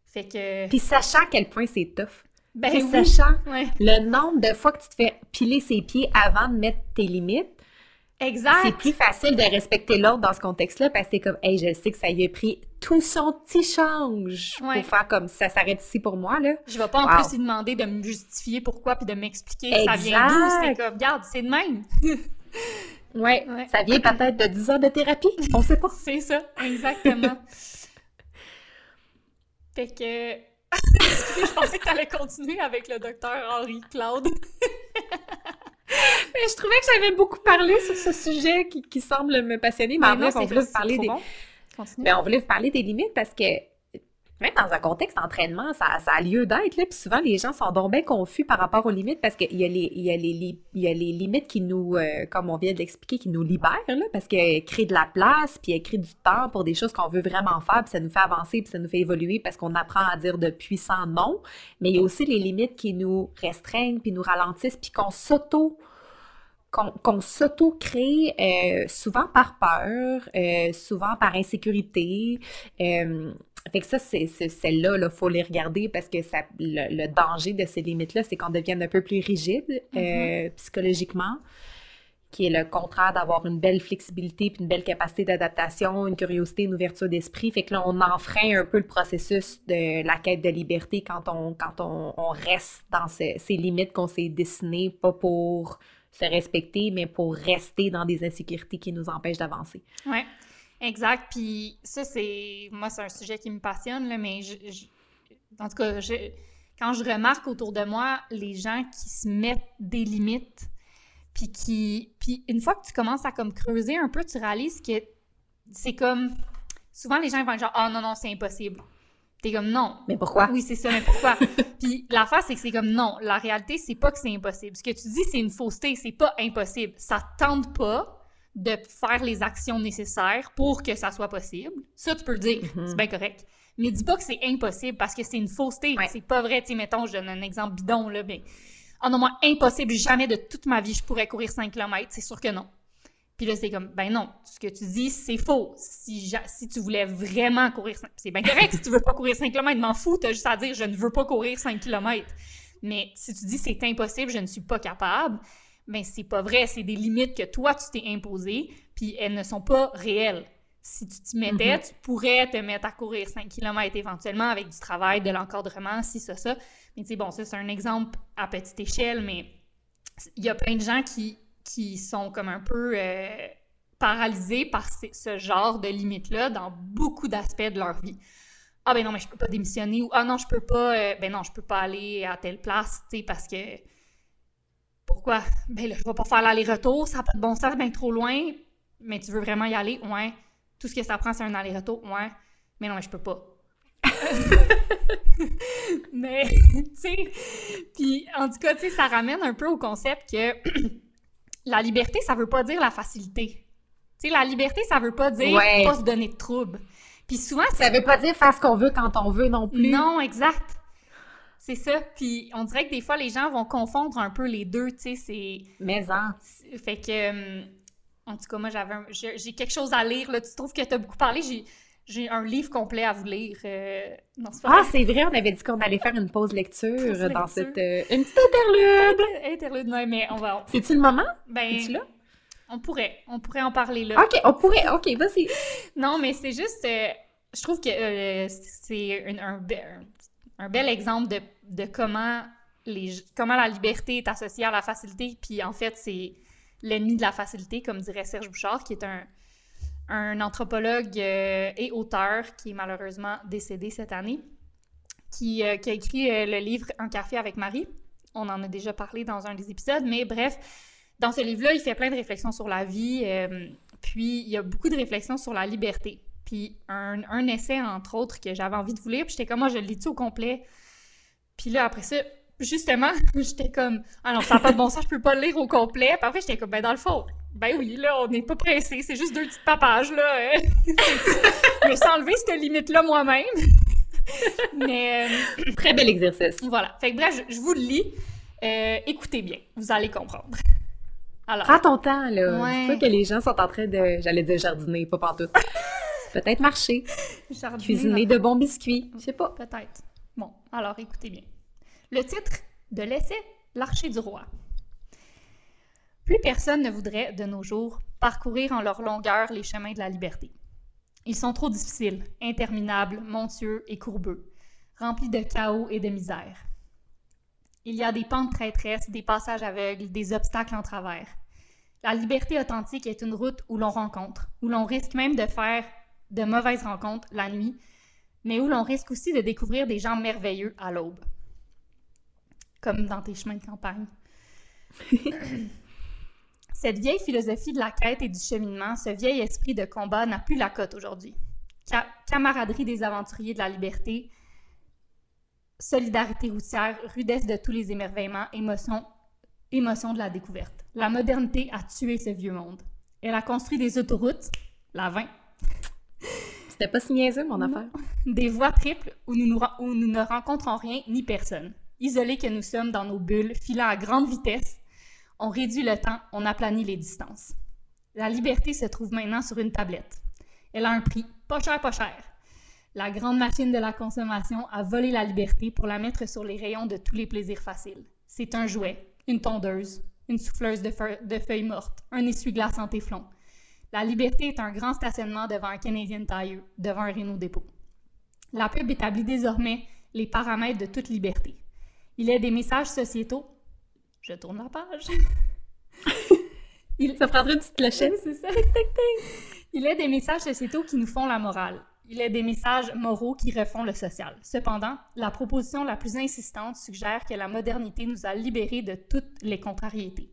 Fait que. Puis sachant à quel point c'est tough. Ben oui. Sachant Ouais. le nombre de fois que tu te fais piler ses pieds avant de mettre tes limites, Exact. c'est plus facile de respecter l'autre dans ce contexte-là parce que c'est comme, hey, je sais que ça y a pris tout son petit change Ouais. pour faire comme ça s'arrête ici pour moi, là. Je vais pas en plus lui demander de me justifier pourquoi puis de m'expliquer ça vient d'où. C'est comme, regarde, c'est de même. Ouais. Ouais. Ça vient peut-être de 10 ans de thérapie, on sait pas. C'est ça, exactement. fait que. Je pensais que t'allais continuer avec le docteur Henri Claude. Mais je trouvais que j'avais beaucoup parlé sur ce sujet qui, qui semble me passionner, mais en non, bref, on voulait vous parler des, bon. Ben, on voulait vous parler des limites parce que même dans un contexte d'entraînement, ça, ça a lieu d'être. Là, puis souvent, les gens sont donc bien confus par rapport aux limites parce qu'il y, a les- y, a les y a les limites qui nous, euh, comme on vient de l'expliquer, qui nous libèrent, là, parce qu'elles créent de la place, puis elles créent du temps pour des choses qu'on veut vraiment faire, puis ça nous fait avancer, puis ça nous fait évoluer parce qu'on apprend à dire de puissants non. Mais il y a aussi les limites qui nous restreignent, puis nous ralentissent, puis qu'on s'auto qu'on qu'on s'auto-crée euh, souvent par peur, euh, souvent par insécurité. Euh, fait que ça, c'est celles-là, il faut les regarder parce que ça, le, le danger de ces limites-là, c'est qu'on devienne un peu plus rigide euh, psychologiquement, qui est le contraire d'avoir une belle flexibilité puis une belle capacité d'adaptation, une curiosité, une ouverture d'esprit. Fait que là, on enfreint un peu le processus de la quête de liberté quand on, quand on, on reste dans ce- ces limites qu'on s'est dessinées, pas pour se respecter, mais pour rester dans des insécurités qui nous empêchent d'avancer. Ouais, exact. Puis ça, c'est. Moi, c'est un sujet qui me passionne, là, mais je, je- en tout cas, je... quand je remarque autour de moi les gens qui se mettent des limites, puis qui. Puis une fois que tu commences à comme creuser un peu, tu réalises que c'est comme. Souvent, les gens vont genre, ah non, non, c'est impossible. T'es comme, non, Mais pourquoi? oui, c'est ça, mais pourquoi? Puis l'affaire, c'est que c'est comme non. La réalité, c'est pas que c'est impossible. Ce que tu dis, c'est une fausseté, c'est pas impossible. Ça te tente pas de faire les actions nécessaires pour que ça soit possible. Ça, tu peux le dire, Mhm. c'est bien correct. Mais dis pas que c'est impossible parce que c'est une fausseté. Ouais. C'est pas vrai. Tu mettons, je donne un exemple bidon, là, mais oh non, moi, impossible, jamais de toute ma vie, je pourrais courir 5 km. C'est sûr que non. Puis là, c'est comme, ben non, ce que tu dis, c'est faux. Si, si tu voulais vraiment courir 5 c'est bien correct si tu veux pas courir 5 km, m'en fous, t'as juste à dire, je ne veux pas courir 5 km. Mais si tu dis, c'est impossible, je ne suis pas capable, ben c'est pas vrai, c'est des limites que toi, tu t'es imposées, puis elles ne sont pas réelles. Si tu t'y mettais, tu pourrais te mettre à courir 5 km éventuellement avec du travail, de l'encadrement, si ça, ça. Mais tu sais, bon, ça, c'est un exemple à petite échelle, mais il y a plein de gens qui, qui sont comme un peu euh, paralysés par ce genre de limites-là dans beaucoup d'aspects de leur vie. Ah ben non, mais je peux pas démissionner ou ah non, je peux pas, euh, ben non, je peux pas aller à telle place, tu sais, parce que pourquoi? Ben là, je vais pas faire l'aller-retour, ça n'a pas de bon sens, ben trop loin, mais tu veux vraiment y aller? Ouais. Tout ce que ça prend, c'est un aller-retour? Ouais. Mais non, mais je peux pas. mais, tu sais, puis en tout cas, tu sais, ça ramène un peu au concept que la liberté, ça veut pas dire la facilité. Tu sais, la liberté, ça veut pas dire Ouais. pas se donner de troubles. Puis souvent, Ça veut pas dire faire ce qu'on veut quand on veut non plus. non, exact. C'est ça. Puis on dirait que des fois, les gens vont confondre un peu les deux, tu sais, c'est... Mais en. c'est- Fait que... hum, En tout cas, moi, j'avais un- j'ai j'ai quelque chose à lire, là. Tu trouves que t'as beaucoup parlé? J'ai j'ai un livre complet à vous lire. euh, Non, pas Ah, c'est vrai, on avait dit qu'on allait faire une pause lecture dans cette... euh, une petite interlude! Interlude, ouais, mais on va... C'est-tu le moment? Ben, Es-tu là? on pourrait. On pourrait en parler là. OK, on pourrait. OK, vas-y. Non, mais c'est juste. euh, je trouve que c'est un, un be- un- un bel exemple de, de comment, les, comment la liberté est associée à la facilité. Puis en fait, c'est l'ennemi de la facilité, comme dirait Serge Bouchard, qui est un, un anthropologue euh, et auteur qui est malheureusement décédé cette année, qui, euh, a écrit euh, le livre Un café avec Marie. On en a déjà parlé dans un des épisodes, mais bref, dans ce livre-là, il fait plein de réflexions sur la vie, puis il y a beaucoup de réflexions sur la liberté. Puis un, essai, entre autres, que j'avais envie de vous lire, puis j'étais comme, moi, je le lis-tu au complet? Puis là, après ça, justement, j'étais comme, ah non, ça n'a pas de bon sens, je peux pas le lire au complet. Puis après, j'étais comme, ben dans le fond, ben oui, là, on n'est pas pressé, c'est juste deux petites papages, là. euh. je me suis enlevé cette limite-là moi-même. Mais euh, Très bel exercice. voilà. Fait que bref, je, je vous le lis. Euh, écoutez bien, vous allez comprendre. Alors, Prends ton temps, là. Ouais. C'est pas que les gens sont en train de, j'allais dire jardiner, pas partout. Peut-être marcher. Cuisiner de bons biscuits. Je sais pas. Peut-être. Bon, alors écoutez bien. Le titre de l'essai, L'archer du roi. Plus personne ne voudrait, de nos jours, parcourir en leur longueur les chemins de la liberté. Ils sont trop difficiles, interminables, montueux et courbeux, remplis de chaos et de misère. Il y a des pentes traîtresses, des passages aveugles, des obstacles en travers. La liberté authentique est une route où l'on rencontre, où l'on risque même de faire de mauvaises rencontres la nuit, mais où l'on risque aussi de découvrir des gens merveilleux à l'aube. Comme dans tes chemins de campagne. Cette vieille philosophie de la quête et du cheminement, ce vieil esprit de combat n'a plus la cote aujourd'hui. camaraderie des aventuriers de la liberté, solidarité routière, rudesse de tous les émerveillements, émotion, émotion de la découverte. La modernité a tué ce vieux monde. Elle a construit des autoroutes, la 20. C'était pas si niaiseux, mon affaire. Des voies triples où nous, où nous ne rencontrons rien ni personne. Isolés que nous sommes dans nos bulles, filant à grande vitesse, on réduit le temps, on aplanit les distances. La liberté se trouve maintenant sur une tablette. Elle a un prix, pas cher, pas cher. La grande machine de la consommation a volé la liberté pour la mettre sur les rayons de tous les plaisirs faciles. C'est un jouet, une tondeuse, une souffleuse de, feuilles mortes, un essuie-glace en téflon. La liberté est un grand stationnement devant un Canadian Tire, devant un Renault dépôt. La pub établit désormais les paramètres de toute liberté. Il est des messages sociétaux je tourne la page. Il... Ça prendrait une petite clochette. c'est ça. Il est des messages sociétaux qui nous font la morale. Il est des messages moraux qui refont le social. Cependant, la proposition la plus insistante suggère que la modernité nous a libérés de toutes les contrariétés.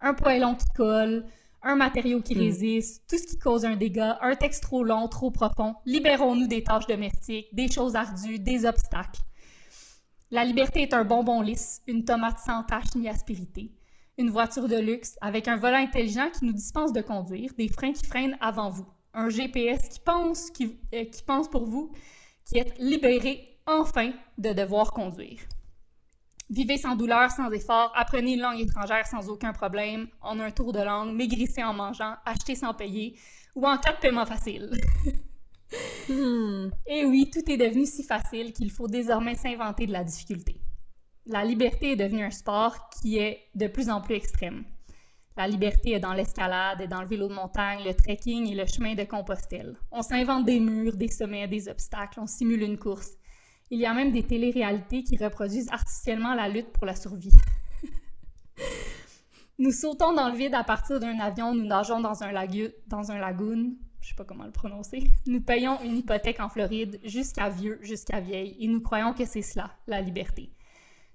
Un poêlon qui colle, un matériau qui hmm. résiste, tout ce qui cause un dégât, un texte trop long, trop profond. Libérons-nous des tâches domestiques, des choses ardues, des obstacles. La liberté est un bonbon lisse, une tomate sans tache ni aspérité, une voiture de luxe avec un volant intelligent qui nous dispense de conduire, des freins qui freinent avant vous, un GPS qui pense, euh, qui pense pour vous, qui est libéré enfin de devoir conduire. Vivez sans douleur, sans effort, apprenez une langue étrangère sans aucun problème, en un tour de langue, maigrissez en mangeant, achetez sans payer, ou en cas de paiement facile. Hmm. Et oui, tout est devenu si facile qu'il faut désormais s'inventer de la difficulté. La liberté est devenue un sport qui est de plus en plus extrême. La liberté est dans l'escalade, dans le vélo de montagne, le trekking et le chemin de Compostelle. On s'invente des murs, des sommets, des obstacles, on simule une course. Il y a même des téléréalités qui reproduisent artificiellement la lutte pour la survie. nous sautons dans le vide à partir d'un avion, nous nageons dans un, lagu dans un lagoon, je sais pas comment le prononcer, nous payons une hypothèque en Floride jusqu'à vieux, jusqu'à vieille, et nous croyons que c'est cela, la liberté.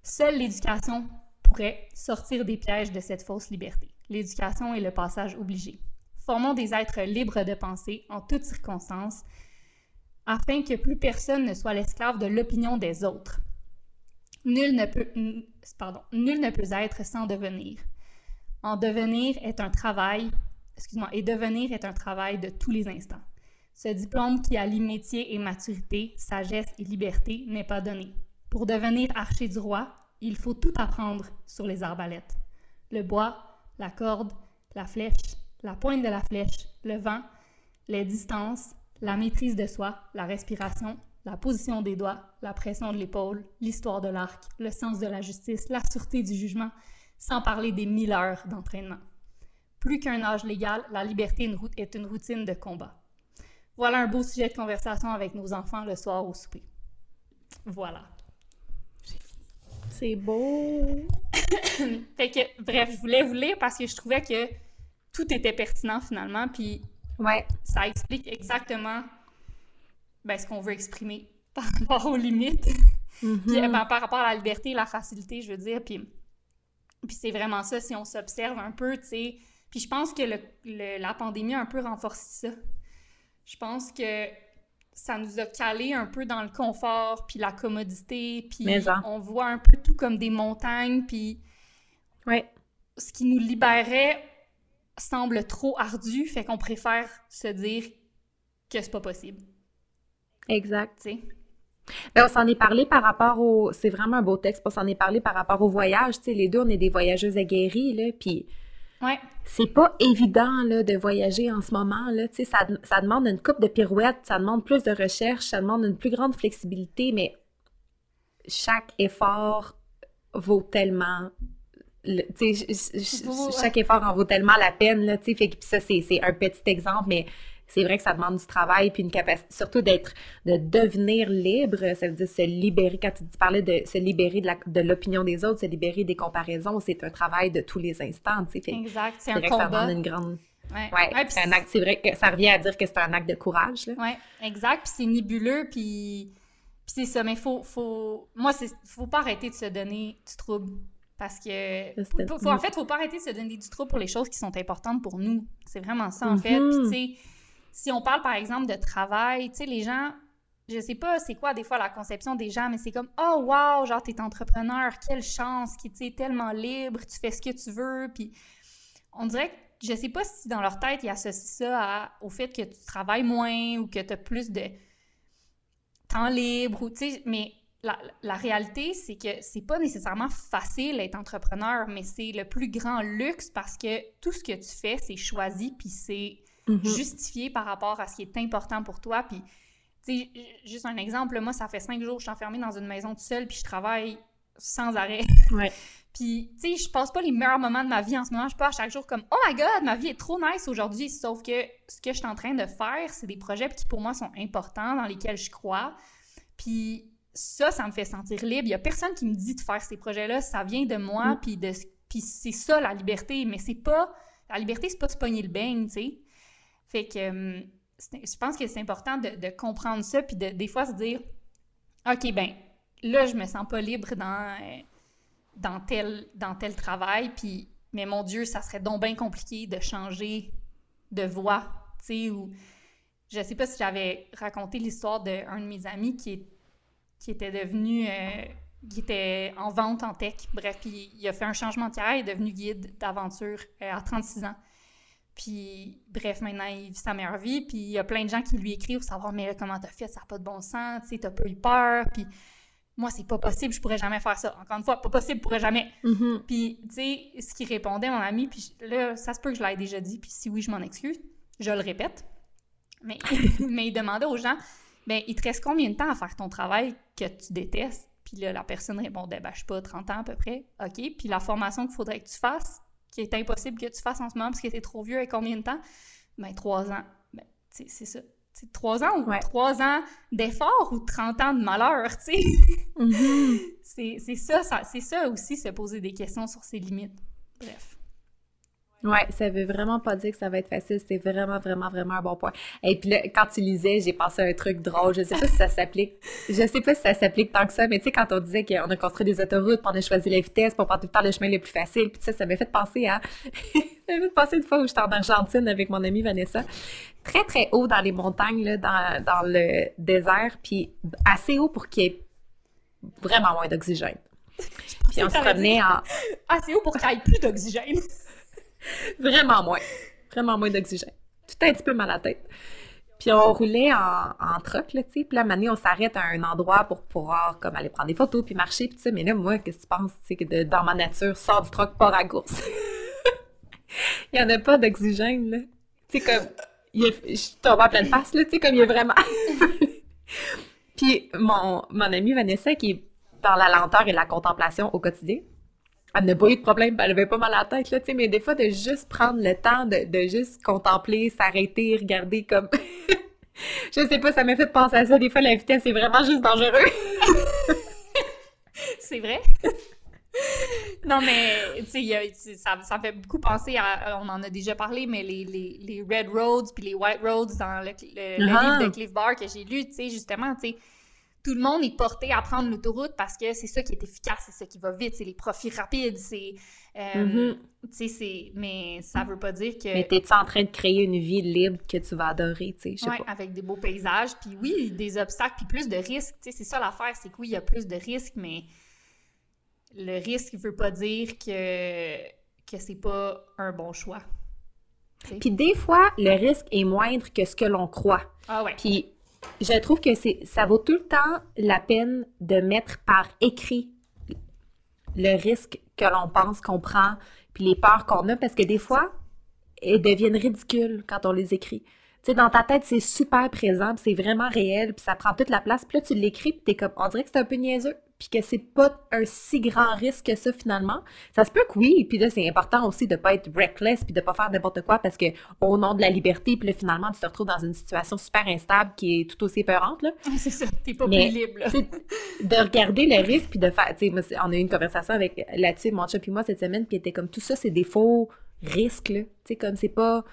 Seule l'éducation pourrait sortir des pièges de cette fausse liberté. L'éducation est le passage obligé. Formons des êtres libres de penser en toutes circonstances, afin que plus personne ne soit l'esclave de l'opinion des autres. Nul ne peut, pardon, nul ne peut être sans devenir. En devenir est un travail excuse-moi, et devenir est un travail de tous les instants. Ce diplôme qui allie métier et maturité, sagesse et liberté n'est pas donné. Pour devenir archer du roi, il faut tout apprendre sur les arbalètes. Le bois, la corde, la flèche, la pointe de la flèche, le vent, les distances, la maîtrise de soi, la respiration, la position des doigts, la pression de l'épaule, l'histoire de l'arc, le sens de la justice, la sûreté du jugement, sans parler des mille heures d'entraînement. Plus qu'un âge légal, la liberté est une routine de combat. Voilà un beau sujet de conversation avec nos enfants le soir au souper. Voilà. C'est beau. fait que, bref, je voulais vous lire parce que je trouvais que tout était pertinent finalement, puis ouais. ça explique exactement ben, ce qu'on veut exprimer par rapport aux limites, mm-hmm. puis, ben, par rapport à la liberté la facilité, je veux dire. Puis, puis c'est vraiment ça, si on s'observe un peu, tu sais, puis je pense que la pandémie a un peu renforcé ça. Je pense que ça nous a calé un peu dans le confort, puis la commodité, puis on voit un peu tout comme des montagnes, puis ouais. ce qui nous libérait semble trop ardu, fait qu'on préfère se dire que c'est pas possible. Exact. Ben, on s'en est parlé par rapport au... C'est vraiment un beau texte, on s'en est parlé par rapport au voyage, tu sais, les deux, on est des voyageuses aguerries, là, puis Ouais. C'est pas évident là, de voyager en ce moment. Là. Ça, ça demande une coupe de pirouettes, ça demande plus de recherche, ça demande une plus grande flexibilité, mais chaque effort vaut tellement le- chaque effort en vaut tellement la peine, là, tu sais, fait ça, c'est un petit exemple, mais c'est vrai que ça demande du travail, puis une capacité, surtout d'être, de devenir libre, ça veut dire se libérer, quand tu parlais de se libérer de, la, de l'opinion des autres, se libérer des comparaisons, c'est un travail de tous les instants, tu sais, Exact. C'est un vrai que ça combat. demande une grande... Ouais. Ouais, Ouais, puis c'est un acte, c'est vrai que ça revient à dire que c'est un acte de courage, là. Ouais, exact. Puis c'est nébuleux, puis, puis c'est ça. Mais faut, faut, moi, c'est, faut pas arrêter de se donner du trouble. Parce que, faut, faut- en fait, faut pas arrêter de se donner du trouble pour les choses qui sont importantes pour nous. C'est vraiment ça, en fait. Mhm. Puis, tu sais, si on parle, par exemple, de travail, tu sais, les gens, je sais pas c'est quoi, des fois, la conception des gens, mais c'est comme, oh, wow, genre, t'es entrepreneur, quelle chance, qui, sais, tellement libre, tu fais ce que tu veux, puis on dirait que, je sais pas si dans leur tête, ils associent ça au fait que tu travailles moins ou que tu as plus de temps libre, ou, tu sais, mais la, la réalité, c'est que c'est pas nécessairement facile d'être entrepreneur, mais c'est le plus grand luxe parce que tout ce que tu fais, c'est choisi, puis c'est Mhm. justifié par rapport à ce qui est important pour toi. Puis, tu sais, juste un exemple, moi, ça fait cinq jours que je suis enfermée dans une maison toute seule, puis je travaille sans arrêt. Ouais. Puis, tu sais, je passe pas les meilleurs moments de ma vie en ce moment. Je suis pas à chaque jour comme Oh my god, ma vie est trop nice aujourd'hui. Sauf que ce que je suis en train de faire, c'est des projets qui pour moi sont importants, dans lesquels je crois. Puis ça, ça me fait sentir libre. Il y a personne qui me dit de faire ces projets-là. Ça vient de moi, Mm. puis de puis c'est ça la liberté. Mais c'est pas la liberté, c'est pas se pogner le beigne, tu sais. Fait que c'est- je pense que c'est important de, comprendre ça, puis de, des fois se dire OK, ben là, je me sens pas libre dans, euh, dans, tel, dans tel travail, puis mais mon Dieu, ça serait donc bien compliqué de changer de voie, tu sais, ou je sais pas si j'avais raconté l'histoire d'un de mes amis qui, qui était devenu, euh, qui était en vente en tech, bref, puis il a fait un changement de carrière, il est devenu guide d'aventure euh, à 36 ans. Puis, bref, maintenant, il vit sa meilleure vie. Puis, il y a plein de gens qui lui écrivent pour savoir, mais là, comment t'as fait? Ça n'a pas de bon sens. Tu sais, t'as pas eu peur. Puis, moi, c'est pas possible. Je pourrais jamais faire ça. Encore une fois, pas possible. Je pourrais jamais. Mhm. Puis, tu sais, ce qu'il répondait, mon ami, puis là, ça se peut que je l'ai déjà dit. Puis, si oui, je m'en excuse. Je le répète. Mais, mais il demandait aux gens, ben, il te reste combien de temps à faire ton travail que tu détestes? Puis là, la personne répondait, ben, je sais pas, 30 ans à peu près. OK. Puis la formation qu'il faudrait que tu fasses, qui est impossible que tu fasses en ce moment parce que t'es trop vieux, et combien de temps? Ben, 3 ans. Ben, c'est ça. C'est 3 ans ou Ouais. 3 ans d'effort ou 30 ans de malheur, tu sais? C'est c'est ça, ça c'est ça aussi, se poser des questions sur ses limites. Bref. Ouais, ça veut vraiment pas dire que ça va être facile. C'est vraiment, vraiment, vraiment un bon point. Et puis là, quand tu lisais, j'ai pensé à un truc drôle. Je sais pas si ça s'applique. Je sais pas si ça s'applique tant que ça, mais tu sais, quand on disait qu'on a construit des autoroutes, puis on a choisi la vitesse pour prendre tout le temps le chemin le plus facile, puis ça, ça m'a fait penser à... ça m'a fait penser une fois où j'étais en Argentine avec mon amie Vanessa. Très, très haut dans les montagnes, là, dans, dans le désert, puis assez haut pour qu'il y ait vraiment moins d'oxygène. Puis on se promenait en... C'est où pour qu'il y ait plus d'oxygène? Vraiment moins. Vraiment moins d'oxygène. Tout un petit peu mal à la tête. Puis on roulait en, en truck, là, tu sais. Puis là, donné, on s'arrête à un endroit pour pouvoir, comme, aller prendre des photos, puis marcher, puis ça. Mais là, moi, qu'est-ce que tu penses, tu sais, que dans ma nature, sors du truck, pars à course? il y en a pas d'oxygène, là. Tu sais, comme, il a- je suis tombée en pleine face, là, tu sais, comme il a vraiment... puis mon, mon amie Vanessa, qui est dans la lenteur et la contemplation au quotidien, elle n'a pas eu de problème, elle avait pas mal à la tête, là, tu sais, mais des fois, de juste prendre le temps de, de juste contempler, s'arrêter, regarder comme... je sais pas, ça m'a fait penser à ça. Des fois, la vitesse est vraiment juste dangereux. C'est vrai? non, mais, tu c'est- ça, ça fait beaucoup penser à, on en a déjà parlé, mais les, les, les Red Roads puis les White Roads dans le, le- le Ah. livre de Cliff Bar que j'ai lu, tu sais, justement, tu sais, tout le monde est porté à prendre l'autoroute parce que c'est ça qui est efficace, c'est ça qui va vite, c'est les profits rapides, c'est... euh, Mhm. Tu sais, c'est... Mais ça veut pas dire que... Mais t'es-tu en train de créer une vie libre que tu vas adorer, tu sais, Ouais, pas. avec des beaux paysages, puis oui, des obstacles, puis plus de risques. Tu sais, c'est ça l'affaire, c'est que oui, il y a plus de risques, mais le risque ne veut pas dire que, que c'est pas un bon choix. Puis des fois, le risque est moindre que ce que l'on croit. Ah ouais. Puis je trouve que c'est ça vaut tout le temps la peine de mettre par écrit le risque que l'on pense qu'on prend, puis les peurs qu'on a, parce que des fois, elles deviennent ridicules quand on les écrit. Tu sais, dans ta tête, c'est super présent, c'est vraiment réel, puis ça prend toute la place, puis là, tu l'écris, puis t'es comme, on dirait que c'est un peu niaiseux puis que c'est pas un si grand risque que ça finalement. Ça se peut que oui, puis là c'est important aussi de pas être reckless puis de pas faire n'importe quoi parce que au nom de la liberté, puis là finalement tu te retrouves dans une situation super instable qui est tout aussi épeurante là. c'est ça, t'es pas plus libre. Là. de regarder le risque puis de faire, tu sais, on a eu une conversation avec là-dessus mon chat puis moi cette semaine puis était comme tout ça c'est des faux risques là, tu sais comme c'est pas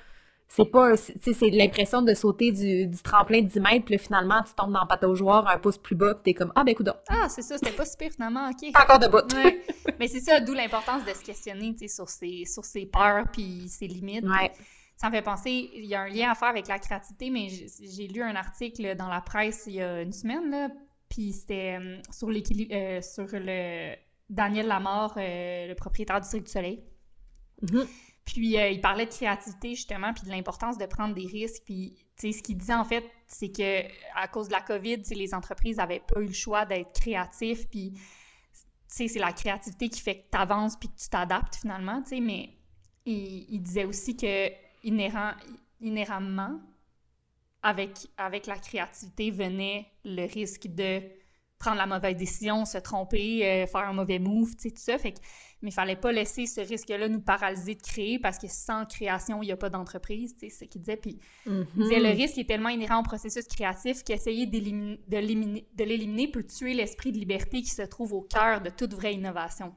c'est pas, c'est l'impression de sauter du, du, tremplin de 10 mètres, puis là, finalement, tu tombes dans le pataugeoire un pouce plus bas, puis t'es comme, ah, ben, écoute. Ah, c'est ça, c'était pas super finalement, ok. Encore debout. ouais. Mais c'est ça, d'où l'importance de se questionner, tu sais, sur ses, sur ses peurs, puis ses limites. Ouais. Ça me fait penser, il y a un lien à faire avec la créativité, mais j'ai lu un article dans la presse il y a une semaine, là, puis c'était euh, sur l'équilibre, euh, sur le Daniel Lamar, euh, le propriétaire du Cirque du Soleil. Mm-hmm. Puis euh, il parlait de créativité justement, puis de l'importance de prendre des risques. Puis ce qu'il disait en fait, c'est que à cause de la COVID, les entreprises n'avaient pas eu le choix d'être créatifs. Puis c'est la créativité qui fait que tu avances puis que tu t'adaptes finalement. Mais il, disait aussi que inhérent, inhéremment, avec, avec la créativité venait le risque de prendre la mauvaise décision, se tromper, euh, faire un mauvais move, tout ça. Fait que mais il fallait pas laisser ce risque-là nous paralyser de créer parce que sans création, il n'y a pas d'entreprise, c'est ce qu'il disait. Puis mm-hmm. le risque est tellement inhérent au processus créatif qu'essayer de l'éliminer peut tuer l'esprit de liberté qui se trouve au cœur de toute vraie innovation.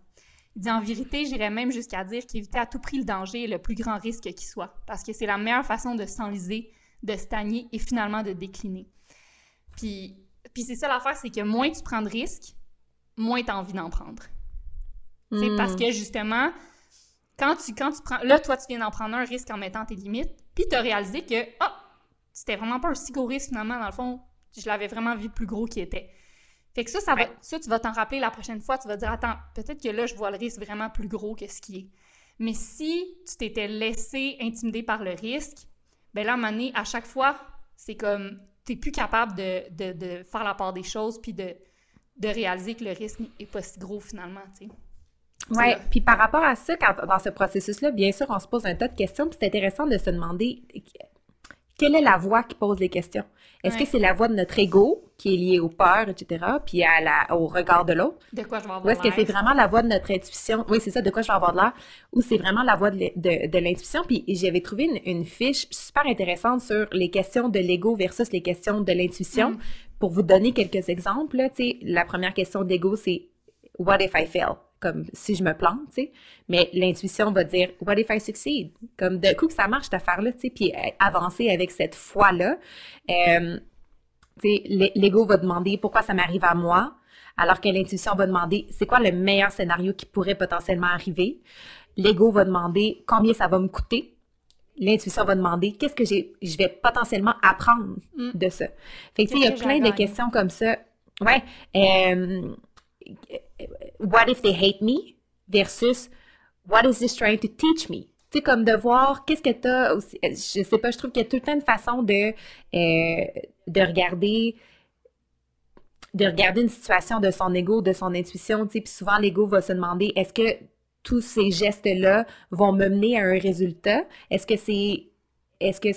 Il dit en vérité, j'irais même jusqu'à dire qu'éviter à tout prix le danger est le plus grand risque qui soit, parce que c'est la meilleure façon de s'enliser, de stagner et finalement de décliner. Puis, puis c'est ça l'affaire, c'est que moins tu prends de risques, moins tu as envie d'en prendre. Parce hmm. que justement, quand tu, quand tu prends. Là, toi, tu viens d'en prendre un risque en mettant tes limites, puis tu as réalisé que, oh, c'était vraiment pas un si gros risque finalement, dans le fond, je l'avais vraiment vu plus gros qu'il était. Fait que ça, ça, va, ça, tu vas t'en rappeler la prochaine fois, tu vas dire, attends, peut-être que là, je vois le risque vraiment plus gros que ce qui est. Mais si tu t'étais laissé intimider par le risque, ben là, à un moment donné, à chaque fois, c'est comme, t'es plus capable de, de, de, faire la part des choses, puis de, de réaliser que le risque n'est pas si gros finalement, tu sais. Oui, puis par rapport à ça, quand, dans ce processus-là, bien sûr, on se pose un tas de questions, puis c'est intéressant de se demander quelle est la voix qui pose les questions. Est-ce que c'est la voix de notre ego qui est liée aux peurs, etc., puis à la, au regard de l'autre? De quoi je vais avoir Ou est-ce que c'est vraiment la voix de notre intuition? Oui, c'est ça, de quoi je vais avoir de l'air? Ou c'est vraiment la voix de, de, l'intuition? Puis j'avais trouvé une, fiche super intéressante sur les questions de l'ego versus les questions de l'intuition. Mm. Pour vous donner quelques exemples, sais, la première question d'ego, c'est « What if I fail? » comme si je me plante, tu sais. Mais l'intuition va dire What if I succeed? Comme de coup que ça marche cette affaire-là, tu sais, puis euh, avancer avec cette foi-là. Euh, tu sais, l'ego va demander pourquoi ça m'arrive à moi, alors que l'intuition va demander c'est quoi le meilleur scénario qui pourrait potentiellement arriver? L'ego va demander combien ça va me coûter? L'intuition va demander qu'est-ce que je vais potentiellement apprendre mm. de ça? Fait que tu sais, il y a plein de questions comme ça. Ouais. Euh, what if they hate me versus what is this trying to teach me? Sais, comme de voir qu'est-ce que tu as aussi. Je sais pas, je trouve qu'il y a tout le une façon de, euh, de regarder de regarder une situation de son ego, de son intuition, puis souvent l'ego va se demander est-ce que tous ces gestes-là vont me mener à un résultat? Est-ce que c'est est-ce que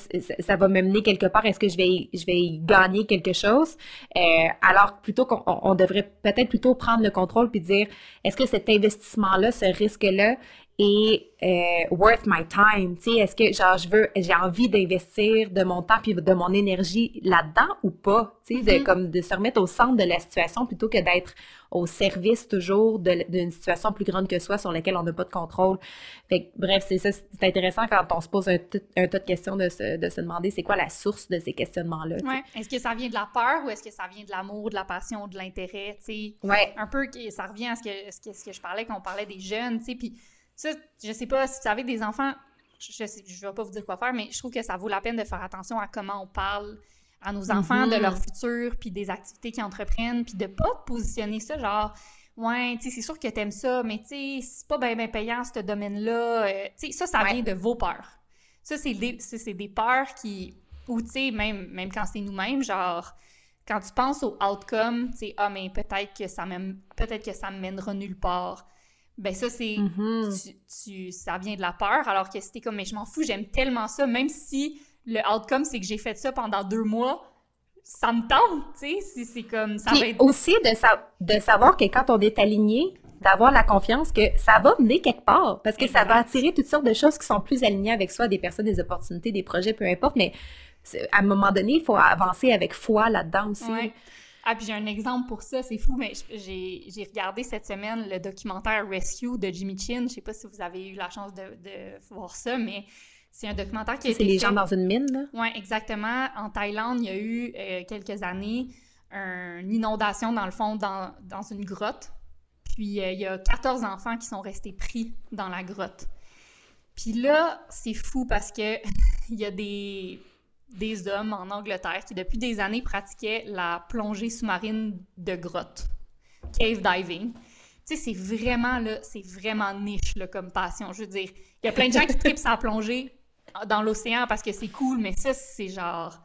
ça va me mener quelque part? Est-ce que je vais, je vais y gagner quelque chose? Euh, alors, plutôt qu'on devrait peut-être plutôt prendre le contrôle puis dire, est-ce que cet investissement-là, ce risque-là, est euh, worth my time? Tu sais, est-ce que, genre, je veux, j'ai envie d'investir de mon temps puis de mon énergie là-dedans ou pas? Tu sais, de, mm-hmm. comme de se remettre au centre de la situation plutôt que d'être au service toujours d'une situation plus grande que soi sur laquelle on n'a pas de contrôle. Fait bref, c'est ça, c'est intéressant quand on se pose un, un, tas de questions de se, de se demander c'est quoi la source de ces questionnements-là. Ouais. Est-ce que ça vient de la peur ou est-ce que ça vient de l'amour, de la passion, de l'intérêt, tu sais? Ouais. Un peu, ça revient à ce que, ce que, ce que je parlais quand on parlait des jeunes, tu sais, puis ça, je sais pas, si vous avez des enfants, je ne vais pas vous dire quoi faire, mais je trouve que ça vaut la peine de faire attention à comment on parle à nos enfants de leur mm-hmm. futur, puis des activités qu'ils entreprennent, puis de pas positionner ça genre ouais, tu sais, c'est sûr que t'aimes ça, mais tu sais, c'est pas bien payant ce domaine-là. Euh, tu sais, ça, ça vient de vos peurs. Ça, c'est des, des peurs qui, ou tu sais, même, même quand c'est nous-mêmes, genre, quand tu penses au outcome, tu sais, ah, mais peut-être que ça peut-être que ça me mènera nulle part. Ben ça, c'est... Mhm. tu, tu- ça vient de la peur, alors que c'était comme, mais je m'en fous, j'aime tellement ça, même si le outcome, c'est que j'ai fait ça pendant deux mois, ça me tente, tu sais, c'est- comme, ça Puis va être... aussi de, sa- de savoir que quand on est aligné, d'avoir la confiance que ça va mener quelque part. Parce que ça va attirer toutes sortes de choses qui sont plus alignées avec soi, des personnes, des opportunités, des projets, peu importe. Mais à un moment donné, il faut avancer avec foi là-dedans aussi. Ouais. Ah, puis j'ai un exemple pour ça, c'est fou, mais j'ai regardé cette semaine le documentaire Rescue de Jimmy Chin. Je sais pas si vous avez eu la chance de, de voir ça, mais c'est un documentaire qui a C'est été les fait... gens dans une mine, là? Oui, exactement. En Thaïlande, il y a eu euh, quelques années un- une inondation, dans le fond, dans, dans une grotte. Puis euh, il y a 14 enfants qui sont restés pris dans la grotte. Puis là, c'est fou parce que il y a des, des hommes en Angleterre qui, depuis des années, pratiquaient la plongée sous-marine de grotte, cave diving. Tu sais, c'est vraiment, là, c'est vraiment niche, comme passion. Je veux dire, il y a plein de gens qui tripent à plonger dans l'océan parce que c'est cool, mais ça, c'est genre...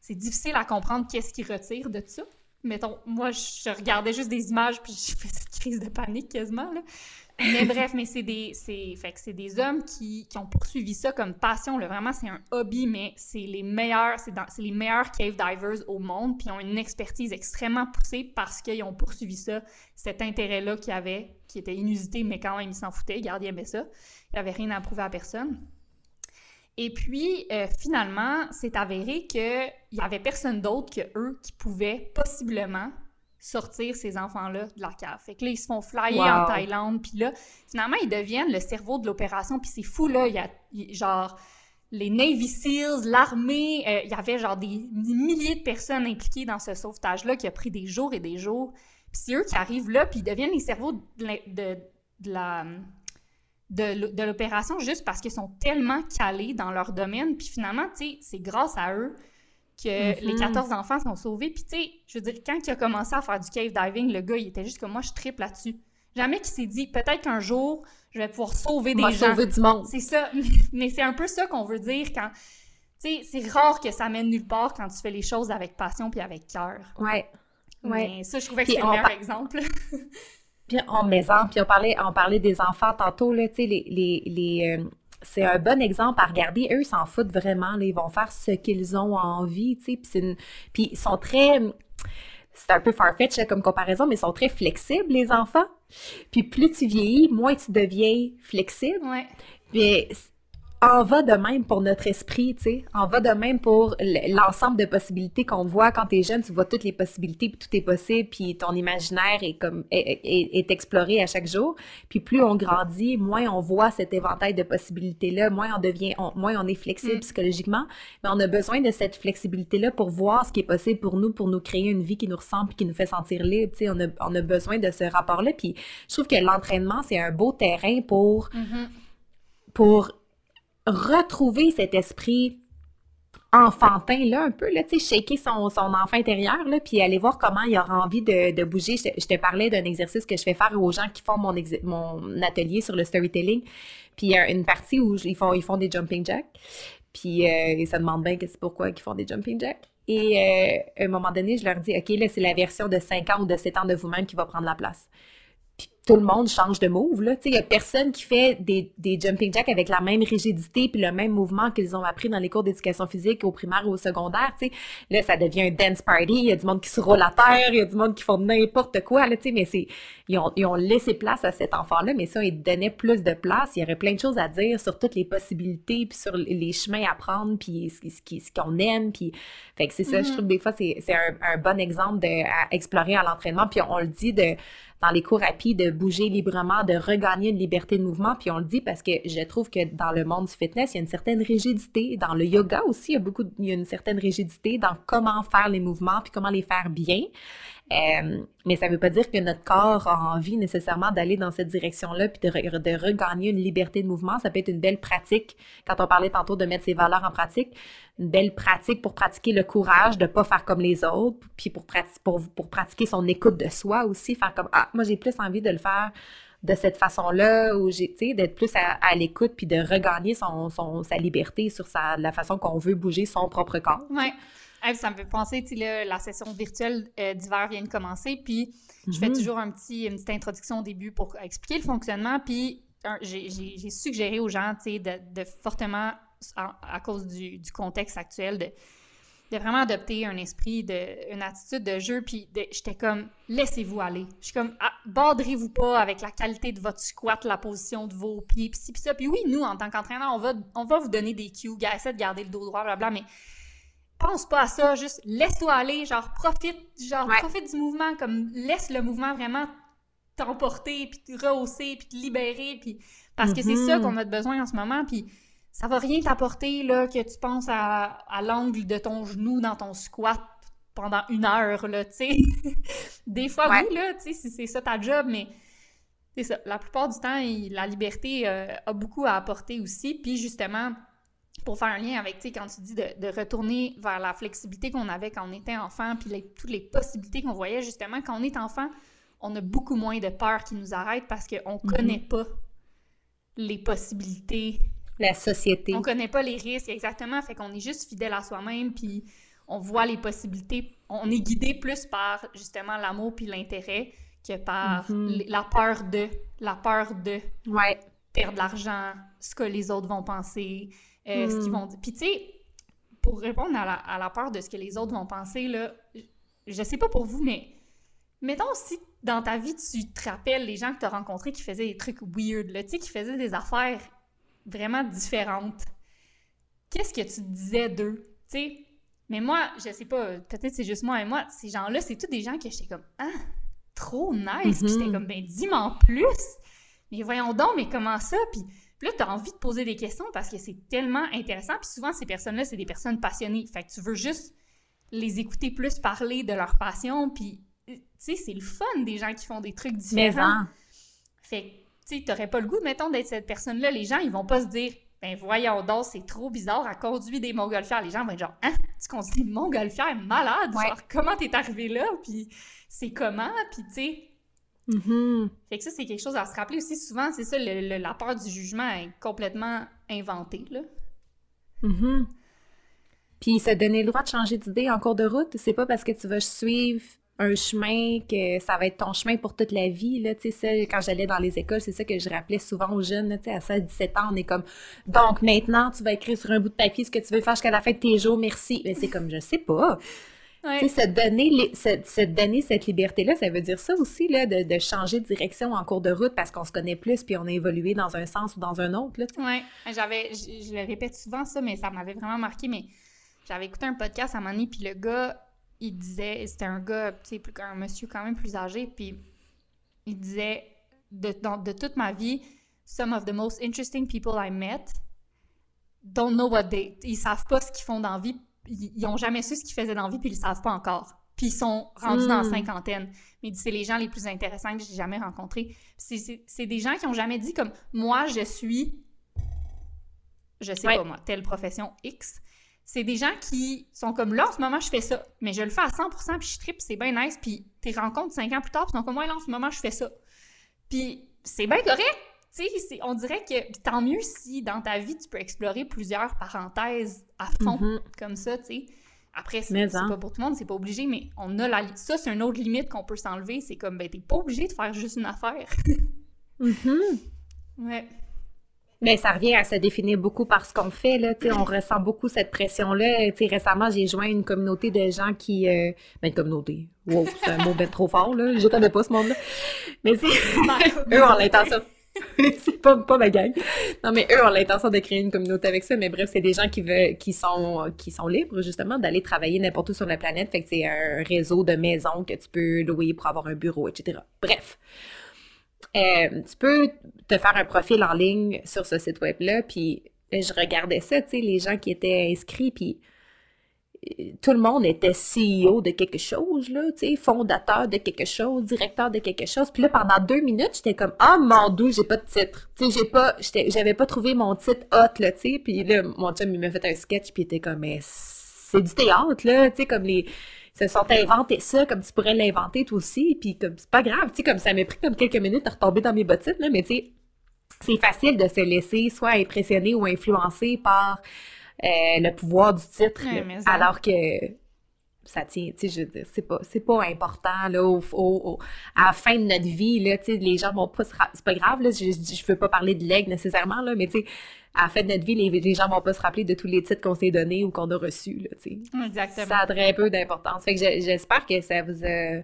C'est difficile à comprendre qu'est-ce qui retire de ça. Mettons, moi, je regardais juste des images puis j'ai fait cette crise de panique quasiment, là. Mais bref, mais c'est des, fait que des hommes qui, qui ont poursuivi ça comme passion. Vraiment, c'est un hobby, mais c'est les meilleurs, c'est, les meilleurs cave divers au monde, puis ils ont une expertise extrêmement poussée parce qu'ils ont poursuivi ça, cet intérêt-là qu'ils avaient, qui était inusité, mais quand même, ils s'en foutaient, ils gardaient ça. Il n'y avait rien à prouver à personne. Et puis, euh, finalement, c'est avéré qu'il y avait personne d'autre que eux qui pouvaient possiblement sortir ces enfants-là de la cave. Fait que là, ils se font flyer Wow. en Thaïlande, puis là, finalement, ils deviennent le cerveau de l'opération, puis c'est fou, là, il y a, genre, les Navy Seals, l'armée, euh, il y avait genre des, des milliers de personnes impliquées dans ce sauvetage-là qui a pris des jours et des jours. Puis c'est eux qui arrivent là, puis ils deviennent les cerveaux de, la- de- la de l'opération juste parce qu'ils sont tellement calés dans leur domaine. Puis finalement, tu sais, c'est grâce à eux que Mhm. les 14 enfants sont sauvés. Puis tu sais, je veux dire, quand il a commencé à faire du cave diving, le gars, il était juste comme moi, je triple là-dessus. Jamais qu'il s'est dit, peut-être qu'un jour, je vais pouvoir sauver des gens. sauver du monde. C'est ça. Mais c'est un peu ça qu'on veut dire quand. Tu sais, c'est rare que ça mène nulle part quand tu fais les choses avec passion puis avec cœur. Ouais. Ouais. Mais ça, je trouvais que c'était le meilleur par- exemple. Puis en maison, puis on parlait, on parlait des enfants tantôt, là, tu sais, les, les, les, euh, c'est un bon exemple à regarder. Eux, ils s'en foutent vraiment, là, ils vont faire ce qu'ils ont envie, tu sais, puis c'est une- puis ils sont très, c'est un peu farfetch comme comparaison, mais ils sont très flexibles, les enfants. Puis plus tu vieillis, moins tu deviens flexible. ouais. Puis en va de même pour notre esprit, tu sais. En va de même pour l'ensemble de possibilités qu'on voit. Quand t'es jeune, tu vois toutes les possibilités, puis tout est possible, puis ton imaginaire est comme est, est- est exploré à chaque jour. Puis plus on grandit, moins on voit cet éventail de possibilités-là, moins on devient, on- moins on est flexible Mm. psychologiquement. Mais on a besoin de cette flexibilité-là pour voir ce qui est possible pour nous, pour nous créer une vie qui nous ressemble, puis qui nous fait sentir libre. Tu sais, on a, on a besoin de ce rapport-là. Puis je trouve que l'entraînement, c'est un beau terrain pour Mhm. pour retrouver cet esprit enfantin, là, un peu, là, tu sais, shaker son, son enfant intérieur, là, puis aller voir comment il aura envie de, de bouger. Je, te- parlais d'un exercice que je fais faire aux gens qui font mon, mon atelier sur le storytelling. Puis il y a une partie où ils font, ils font des jumping jacks. Puis euh, ils se demandent bien pourquoi ils font des jumping jacks. Et euh, à un moment donné, je leur dis, OK, là, c'est la version de 5 ans ou de 7 ans de vous-même qui va prendre la place. Puis tout le monde change de move, il y a personne qui fait des, des jumping jacks avec la même rigidité puis le même mouvement qu'ils ont appris dans les cours d'éducation physique au primaire ou au secondaire, tu sais. Là, ça devient un dance party. Il y a du monde qui se roule à terre, il y a du monde qui font n'importe quoi, là, tu sais. Mais c'est, ils ont, ils ont laissé place à cet enfant-là, mais ça, ils donnaient plus de place. Il y aurait plein de choses à dire sur toutes les possibilités puis sur les chemins à prendre puis ce, qui- ce, qui- ce qu'on aime puis fait que c'est ça, je trouve que des fois c'est c'est un, un bon exemple de, à explorer à l'entraînement. Puis on, le dit de dans les cours rapides, de bouger librement, de regagner une liberté de mouvement. Puis on le dit parce que je trouve que dans le monde du fitness, il y a une certaine rigidité. Dans le yoga aussi, il y a beaucoup, il y une certaine rigidité dans comment faire les mouvements puis comment les faire bien. Euh, mais ça veut pas dire que notre corps a envie nécessairement d'aller dans cette direction-là puis de, re- de regagner une liberté de mouvement. Ça peut être une belle pratique. Quand on parlait tantôt de mettre ses valeurs en pratique, une belle pratique pour pratiquer le courage de pas faire comme les autres, puis pour, pour, pratiquer son écoute de soi aussi, faire comme ah moi j'ai plus envie de le faire de cette façon-là, ou j'ai, d'être plus à, l'écoute puis de regagner son, sa liberté sur sa, la façon qu'on veut bouger son propre corps. Ça me fait penser, tu sais, la session virtuelle euh, d'hiver vient de commencer, puis je fais mhm. toujours un petit, une petite introduction au début pour expliquer le fonctionnement, puis j'ai suggéré aux gens, tu sais, de, fortement, à, cause du, du, contexte actuel, de, de vraiment adopter un esprit, de, une attitude de jeu, puis j'étais comme, laissez-vous aller. Je suis comme, ah, bordrez-vous pas avec la qualité de votre squat, la position de vos pieds, puis puis ça. Puis oui, nous, en tant qu'entraîneur, on va, on va vous donner des cues, essaie de garder le dos droit, blablabla, mais pense pas à ça, juste laisse-toi aller, genre profite, genre profite du mouvement, comme laisse le mouvement vraiment t'emporter, puis te rehausser, puis te libérer, puis parce que c'est ça mm-hmm. qu'on a besoin en ce moment, puis ça va rien t'apporter là que tu penses à, l'angle de ton genou dans ton squat pendant une heure là, tu sais. Des fois oui là, tu sais, si c'est ça ta job, mais c'est ça. La plupart du temps, la liberté euh, a beaucoup à apporter aussi, puis justement pour faire un lien avec, tu sais, quand tu dis de, retourner vers la flexibilité qu'on avait quand on était enfant, puis toutes les possibilités qu'on voyait, justement, quand on est enfant, on a beaucoup moins de peur qui nous arrête parce qu'on ne mhm. connaît pas les possibilités la société. On connaît pas les risques exactement, fait qu'on est juste fidèle à soi-même, puis on voit les possibilités. On est guidé plus par justement l'amour puis l'intérêt que par mhm. la peur de, la peur de ouais. perdre l'argent, ce que les autres vont penser, euh, ce qu'ils mhm. vont dire. Puis tu sais, pour répondre à la, à la, peur de ce que les autres vont penser, là, je sais pas pour vous, mais mettons si dans ta vie, tu te rappelles les gens que tu as rencontrés qui faisaient des trucs weird, là, tu sais, qui faisaient des affaires vraiment différentes. Qu'est-ce que tu disais d'eux? Tu sais, mais moi, je sais pas, peut-être c'est juste moi et moi, ces gens-là, c'est tous des gens que j'étais comme, ah, trop nice. Puis j'étais mhm. comme, ben, dis-moi en plus. Mais voyons donc, mais comment ça? Puis, là, tu as envie de poser des questions parce que c'est tellement intéressant. Puis souvent, ces personnes-là, c'est des personnes passionnées. Fait que tu veux juste les écouter plus parler de leur passion. Puis, tu sais, c'est le fun des gens qui font des trucs différents. Fait tu n'aurais pas le goût, mettons, d'être cette personne-là. Les gens, ils vont pas se dire, ben voyons donc, c'est trop bizarre, à conduire des montgolfières. Les gens vont être genre, hein, tu conduis des montgolfières malade? Genre, comment t'es arrivé là? Puis c'est comment? Puis tu sais. Mm-hmm. Fait que ça, c'est quelque chose à se rappeler aussi. Souvent, c'est ça, la peur du jugement est complètement inventée, là. Mm-hmm. Puis ça donner le droit de changer d'idée en cours de route? C'est pas parce que tu vas suivre un chemin que ça va être ton chemin pour toute la vie là tu sais quand j'allais dans les écoles c'est ça que je rappelais souvent aux jeunes tu sais à 16 17 ans on est comme donc maintenant tu vas écrire sur un bout de papier ce que tu veux faire jusqu'à la fin de tes jours merci mais c'est comme je sais pas Tu sais, se donner, se, donner cette liberté-là, ça veut dire ça aussi, là, de, de, changer de direction en cours de route parce qu'on se connaît plus puis on a évolué dans un sens ou dans un autre. Oui, j'avais, je, le répète souvent ça, mais ça m'avait vraiment marqué. Mais j'avais écouté un podcast à un moment donné, puis le gars, il disait, c'était un gars, tu sais, un monsieur quand même plus âgé, puis il disait, de, de toute ma vie, some of the most interesting people I met don't know what they... Ils savent pas ce qu'ils font dans la vie, ils, ils ont jamais su ce qu'ils faisaient dans la vie, puis ils le savent pas encore. Puis ils sont rendus dans la hmm. cinquantaine. Mais c'est les gens les plus intéressants que j'ai jamais rencontrés. C'est des gens qui ont jamais dit comme, moi, je suis, je sais pas moi, telle profession X c'est des gens qui sont comme là, en ce moment, je fais ça, mais je le fais à 100%, puis je tripe, c'est bien nice, puis tes rencontres cinq ans plus tard, puis sont comme, moi, là, en ce moment, je fais ça. Puis c'est bien correct, tu sais, on dirait que tant mieux si dans ta vie, tu peux explorer plusieurs parenthèses à fond, mm-hmm. comme ça, tu sais. Après, c'est hein. pas pour tout le monde, c'est pas obligé, mais on a la... Ça, c'est une autre limite qu'on peut s'enlever, c'est comme, ben, t'es pas obligé de faire juste une affaire. mm-hmm. Ouais. Mais ça revient à se définir beaucoup par ce qu'on fait, là. on ressent beaucoup cette pression-là. récemment, j'ai joint une communauté de gens qui. Euh... Ben, une communauté. Wow, c'est un mot bien trop fort, là. Je connais pas ce monde-là. Mais c'est. eux ont l'intention. c'est pas, pas ma gang. Non, mais eux ont l'intention de créer une communauté avec ça. Mais bref, c'est des gens qui veulent, qui sont, qui sont libres, justement, d'aller travailler n'importe où sur la planète. Fait que c'est un réseau de maisons que tu peux louer pour avoir un bureau, etc. Bref. Euh, tu peux te faire un profil en ligne sur ce site web-là, puis je regardais ça, tu sais, les gens qui étaient inscrits, puis tout le monde était CEO de quelque chose, là, tu sais, fondateur de quelque chose, directeur de quelque chose. Puis là, pendant deux minutes, j'étais comme, ah, mon dieu, j'ai pas de titre. Tu sais, j'ai pas, j'avais pas trouvé mon titre hot, là, tu sais. Puis là, mon chum, il m'a fait un sketch, puis il était comme, mais c'est du théâtre, là, tu sais, comme les, se sont inventés ça comme tu pourrais l'inventer toi aussi puis comme c'est pas grave tu sais comme ça m'a pris comme quelques minutes de retomber dans mes bottines là mais tu sais c'est facile de se laisser soit impressionner ou influencer par le pouvoir du titre alors que ça tient, tu sais, je c'est pas, c'est pas important, là, au, à la fin de notre vie, là, tu sais, les gens vont pas se c'est pas grave, là, je, je veux pas parler de l'aigle nécessairement, là, mais tu sais, à la fin de notre vie, les, les gens vont pas se rappeler de tous les titres qu'on s'est donnés ou qu'on a reçus, là, tu sais. Exactement. Ça a très peu d'importance. Fait que j'espère que ça vous a,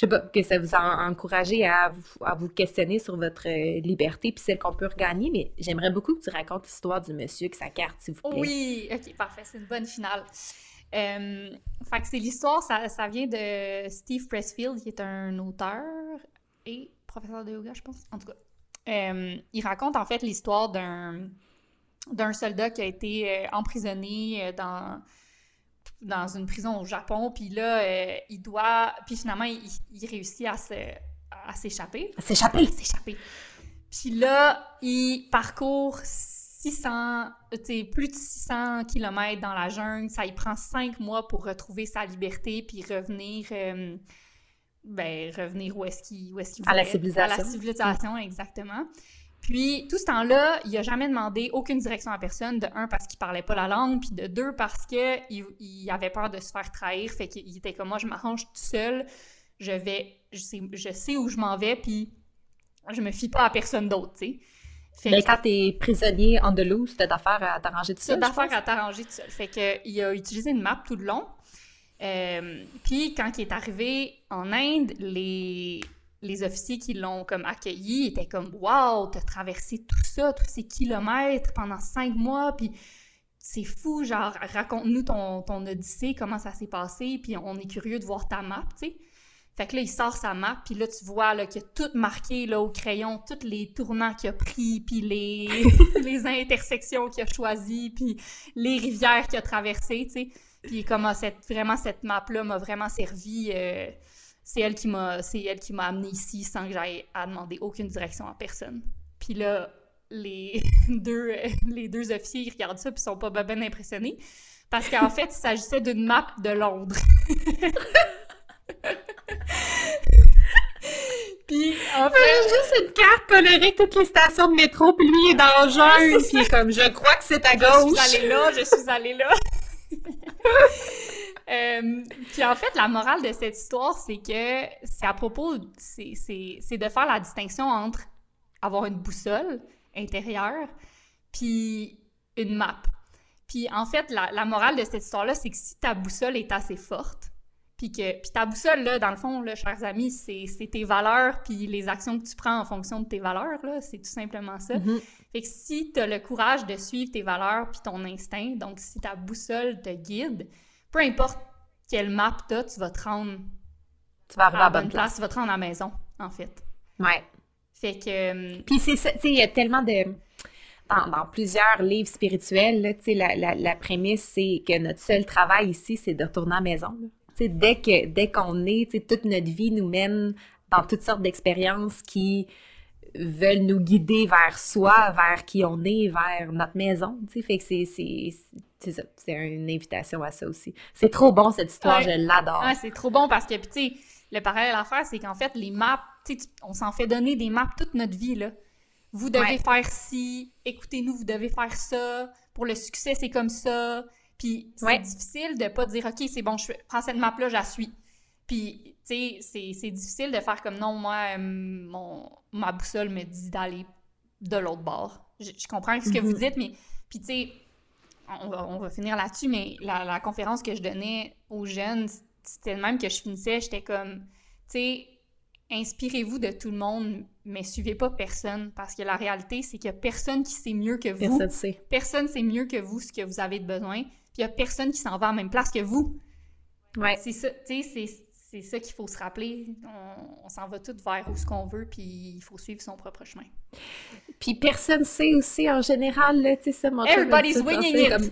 je sais pas, que ça vous a encouragé à vous, à vous questionner sur votre euh, liberté puis celle qu'on peut regagner, mais j'aimerais beaucoup que tu racontes l'histoire du monsieur qui sa carte, s'il vous plaît. Oui, ok, parfait, c'est une bonne finale. Euh, fait que c'est l'histoire, ça, ça, vient de Steve Pressfield, qui est un auteur et professeur de yoga, je pense. En tout cas, euh, il raconte en fait l'histoire d'un soldat qui a été euh, emprisonné dans dans une prison au Japon, puis là, il doit... Puis finalement, il, il réussit à s'échapper. À s'échapper! À s'échapper. Puis là, il parcourt 600, plus de 600 km dans la jungle. Ça y prend cinq mois pour retrouver sa liberté puis revenir, euh, ben, revenir où est-ce qu'il est qu À la civilisation. À la civilisation, exactement. Puis, tout ce temps-là, il a jamais demandé aucune direction à personne. De un, parce qu'il parlait pas la langue, puis de deux, parce qu'il il avait peur de se faire trahir. Fait qu'il était comme moi, je m'arrange tout seul. Je vais, je sais, je sais où je m'en vais, puis je me fie pas à personne d'autre, tu sais. Mais quand t'es prisonnier andalous, t'as d'affaires à t'arranger tout seul. T'as d'affaires à t'arranger tout seul. Fait que, il a utilisé une map tout le long. Euh, puis quand il est arrivé en Inde, les, les officiers qui l'ont comme accueilli étaient comme Wow, t'as traversé tout ça, tous ces kilomètres pendant cinq mois, puis c'est fou, genre raconte-nous ton, ton odyssée, comment ça s'est passé, puis on est curieux de voir ta map, tu sais. Fait que là, il sort sa map, puis là, tu vois là, qu'il a tout marqué là, au crayon, tous les tournants qu'il a pris, puis les, les intersections qu'il a choisies, puis les rivières qu'il a traversées, tu sais. Puis comme cette, vraiment, cette map-là m'a vraiment servi. Euh, c'est elle qui m'a c'est elle qui m'a amené ici sans que j'aille à demander aucune direction à personne. Puis là, les deux, les deux officiers, ils regardent ça, puis ils sont pas bien impressionnés. Parce qu'en fait, il s'agissait d'une map de Londres. Puis, en fait... juste une carte colorée toutes les stations de métro, puis lui, il est dans jaune, puis comme, je crois que c'est à gauche. Je suis allée là, je suis allée là. Euh, puis en fait, la morale de cette histoire, c'est que c'est à propos, c'est de faire la distinction entre avoir une boussole intérieure, puis une map. Puis en fait, la, la morale de cette histoire-là, c'est que si ta boussole est assez forte, puis que puis ta boussole, là, dans le fond, là, chers amis, c'est tes valeurs puis les actions que tu prends en fonction de tes valeurs, là, c'est tout simplement ça. Mm-hmm. Fait que si tu as le courage de suivre tes valeurs puis ton instinct, donc si ta boussole te guide, peu importe quelle map t'as, tu vas te rendre tu vas arriver à, la bonne place. Tu vas te rendre à la maison, en fait. Ouais. Fait que... Euh, puis c'est ça, tu sais, il y a tellement de... Dans, plusieurs livres spirituels, tu sais, la, la, la, prémisse, c'est que notre seul travail ici, c'est de retourner à la maison. Là dès que dès qu'on est, toute notre vie nous mène dans toutes sortes d'expériences qui veulent nous guider vers soi, vers qui on est, vers notre maison. Fait que c'est ça, c'est une invitation à ça aussi. C'est trop bon cette histoire, je l'adore. c'est trop bon parce que, tu sais, le parallèle à faire, c'est qu'en fait, les maps, on s'en fait donner des maps toute notre vie, là. Vous devez faire ci, écoutez-nous, vous devez faire ça, pour le succès, c'est comme ça. Puis c'est difficile de pas dire, OK, c'est bon, je prends cette map-là, je la suis. Puis, tu sais, c'est difficile de faire comme non, moi, euh, mon, ma boussole me dit d'aller de l'autre bord. Je, comprends ce que vous mm-hmm. dites, mais, puis, tu sais, on va, on va, finir là-dessus, mais la, la, conférence que je donnais aux jeunes, c'était le même que je finissais, j'étais comme, tu sais, inspirez-vous de tout le monde, mais suivez pas personne, parce que la réalité, c'est qu'il y a personne qui sait mieux que vous. Personne sait. Personne sait mieux que vous ce que vous avez de besoin il y a personne qui s'en va à la même place que vous. Ouais. C'est ça, tu sais, c'est ça qu'il faut se rappeler. On, s'en va tout vers où ce qu'on veut, puis il faut suivre son propre chemin. Puis personne sait aussi en général, tu sais, ça, mon Everybody's winging it! Comme...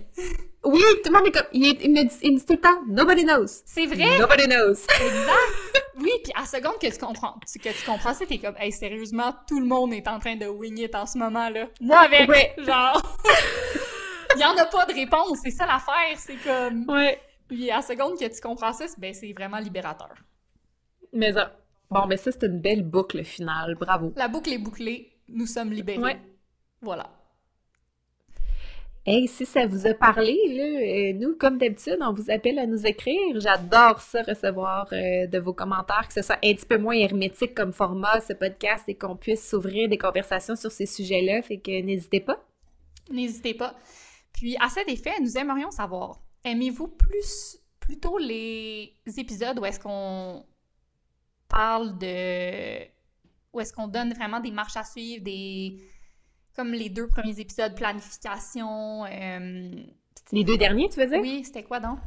Oui, tout le monde est comme. Il, me dit, il, me dit, tout le temps, nobody knows. C'est vrai? Nobody knows. exact! Oui, puis à la seconde que tu comprends, que tu comprends ça, t'es comme, hey, sérieusement, tout le monde est en train de wing it en ce moment-là. Moi avec, genre. Il n'y en a pas de réponse, c'est ça l'affaire, c'est comme... Ouais. Puis à la seconde que tu comprends ça, ben, c'est vraiment libérateur. Mais ça... Bon, mais ça, c'est une belle boucle finale, bravo. La boucle est bouclée, nous sommes libérés. Ouais. Voilà. Hey, si ça vous a parlé, là, euh, nous, comme d'habitude, on vous appelle à nous écrire. J'adore ça, recevoir euh, de vos commentaires, que ce soit un petit peu moins hermétique comme format, ce podcast, et qu'on puisse s'ouvrir des conversations sur ces sujets-là. Fait que n'hésitez pas. N'hésitez pas. Puis, à cet effet, nous aimerions savoir, aimez-vous plus plutôt les épisodes où est-ce qu'on parle de... où est-ce qu'on donne vraiment des marches à suivre, des comme les deux premiers épisodes, planification. Euh, les deux derniers, tu veux dire? Oui, c'était quoi donc?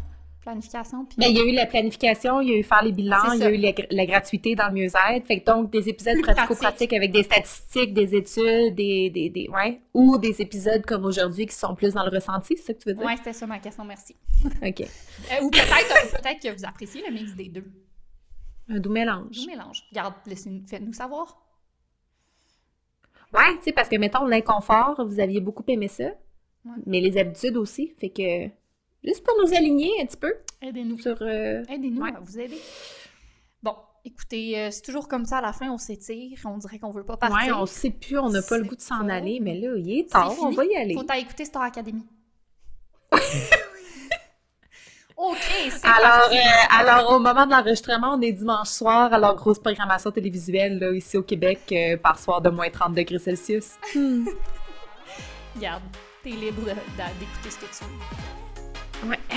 Planification. Puis... Ben, il y a eu la planification, il y a eu faire les bilans, il y a eu la, gratuité dans le mieux-être. Fait que donc, des épisodes pratico-pratiques avec des statistiques, des études, des, des, des, ouais, ou des épisodes comme aujourd'hui qui sont plus dans le ressenti, c'est ça que tu veux dire? Oui, c'était ça ma question, merci. OK. Euh, ou peut-être peut que vous appréciez le mix des deux. Un doux mélange. Un doux mélange. Regarde, faites-nous savoir. Ouais, tu sais, parce que, mettons, l'inconfort, vous aviez beaucoup aimé ça. Mais les habitudes aussi. Fait que, juste pour nous aligner un petit peu. Aidez-nous. Sur. Euh, Aidez-nous à vous aider. Bon, écoutez, euh, c'est toujours comme ça à la fin, on s'étire, on dirait qu'on veut pas partir. Ouais, on sait plus, on n'a pas le goût de s'en aller, mais là, il est tard, on va y aller. Faut écouter Star Academy. OK, c'est alors, euh, alors, au moment de l'enregistrement, on est dimanche soir, alors grosse programmation télévisuelle là, ici au Québec, euh, par soir de moins 30 degrés Celsius. Hmm. Regarde, t'es libre d'écouter ce que tu veux. Ouais, euh,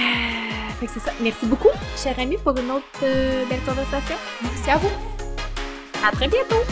fait que c'est ça. Merci beaucoup, cher ami, pour une autre belle conversation. Merci à vous. À très bientôt.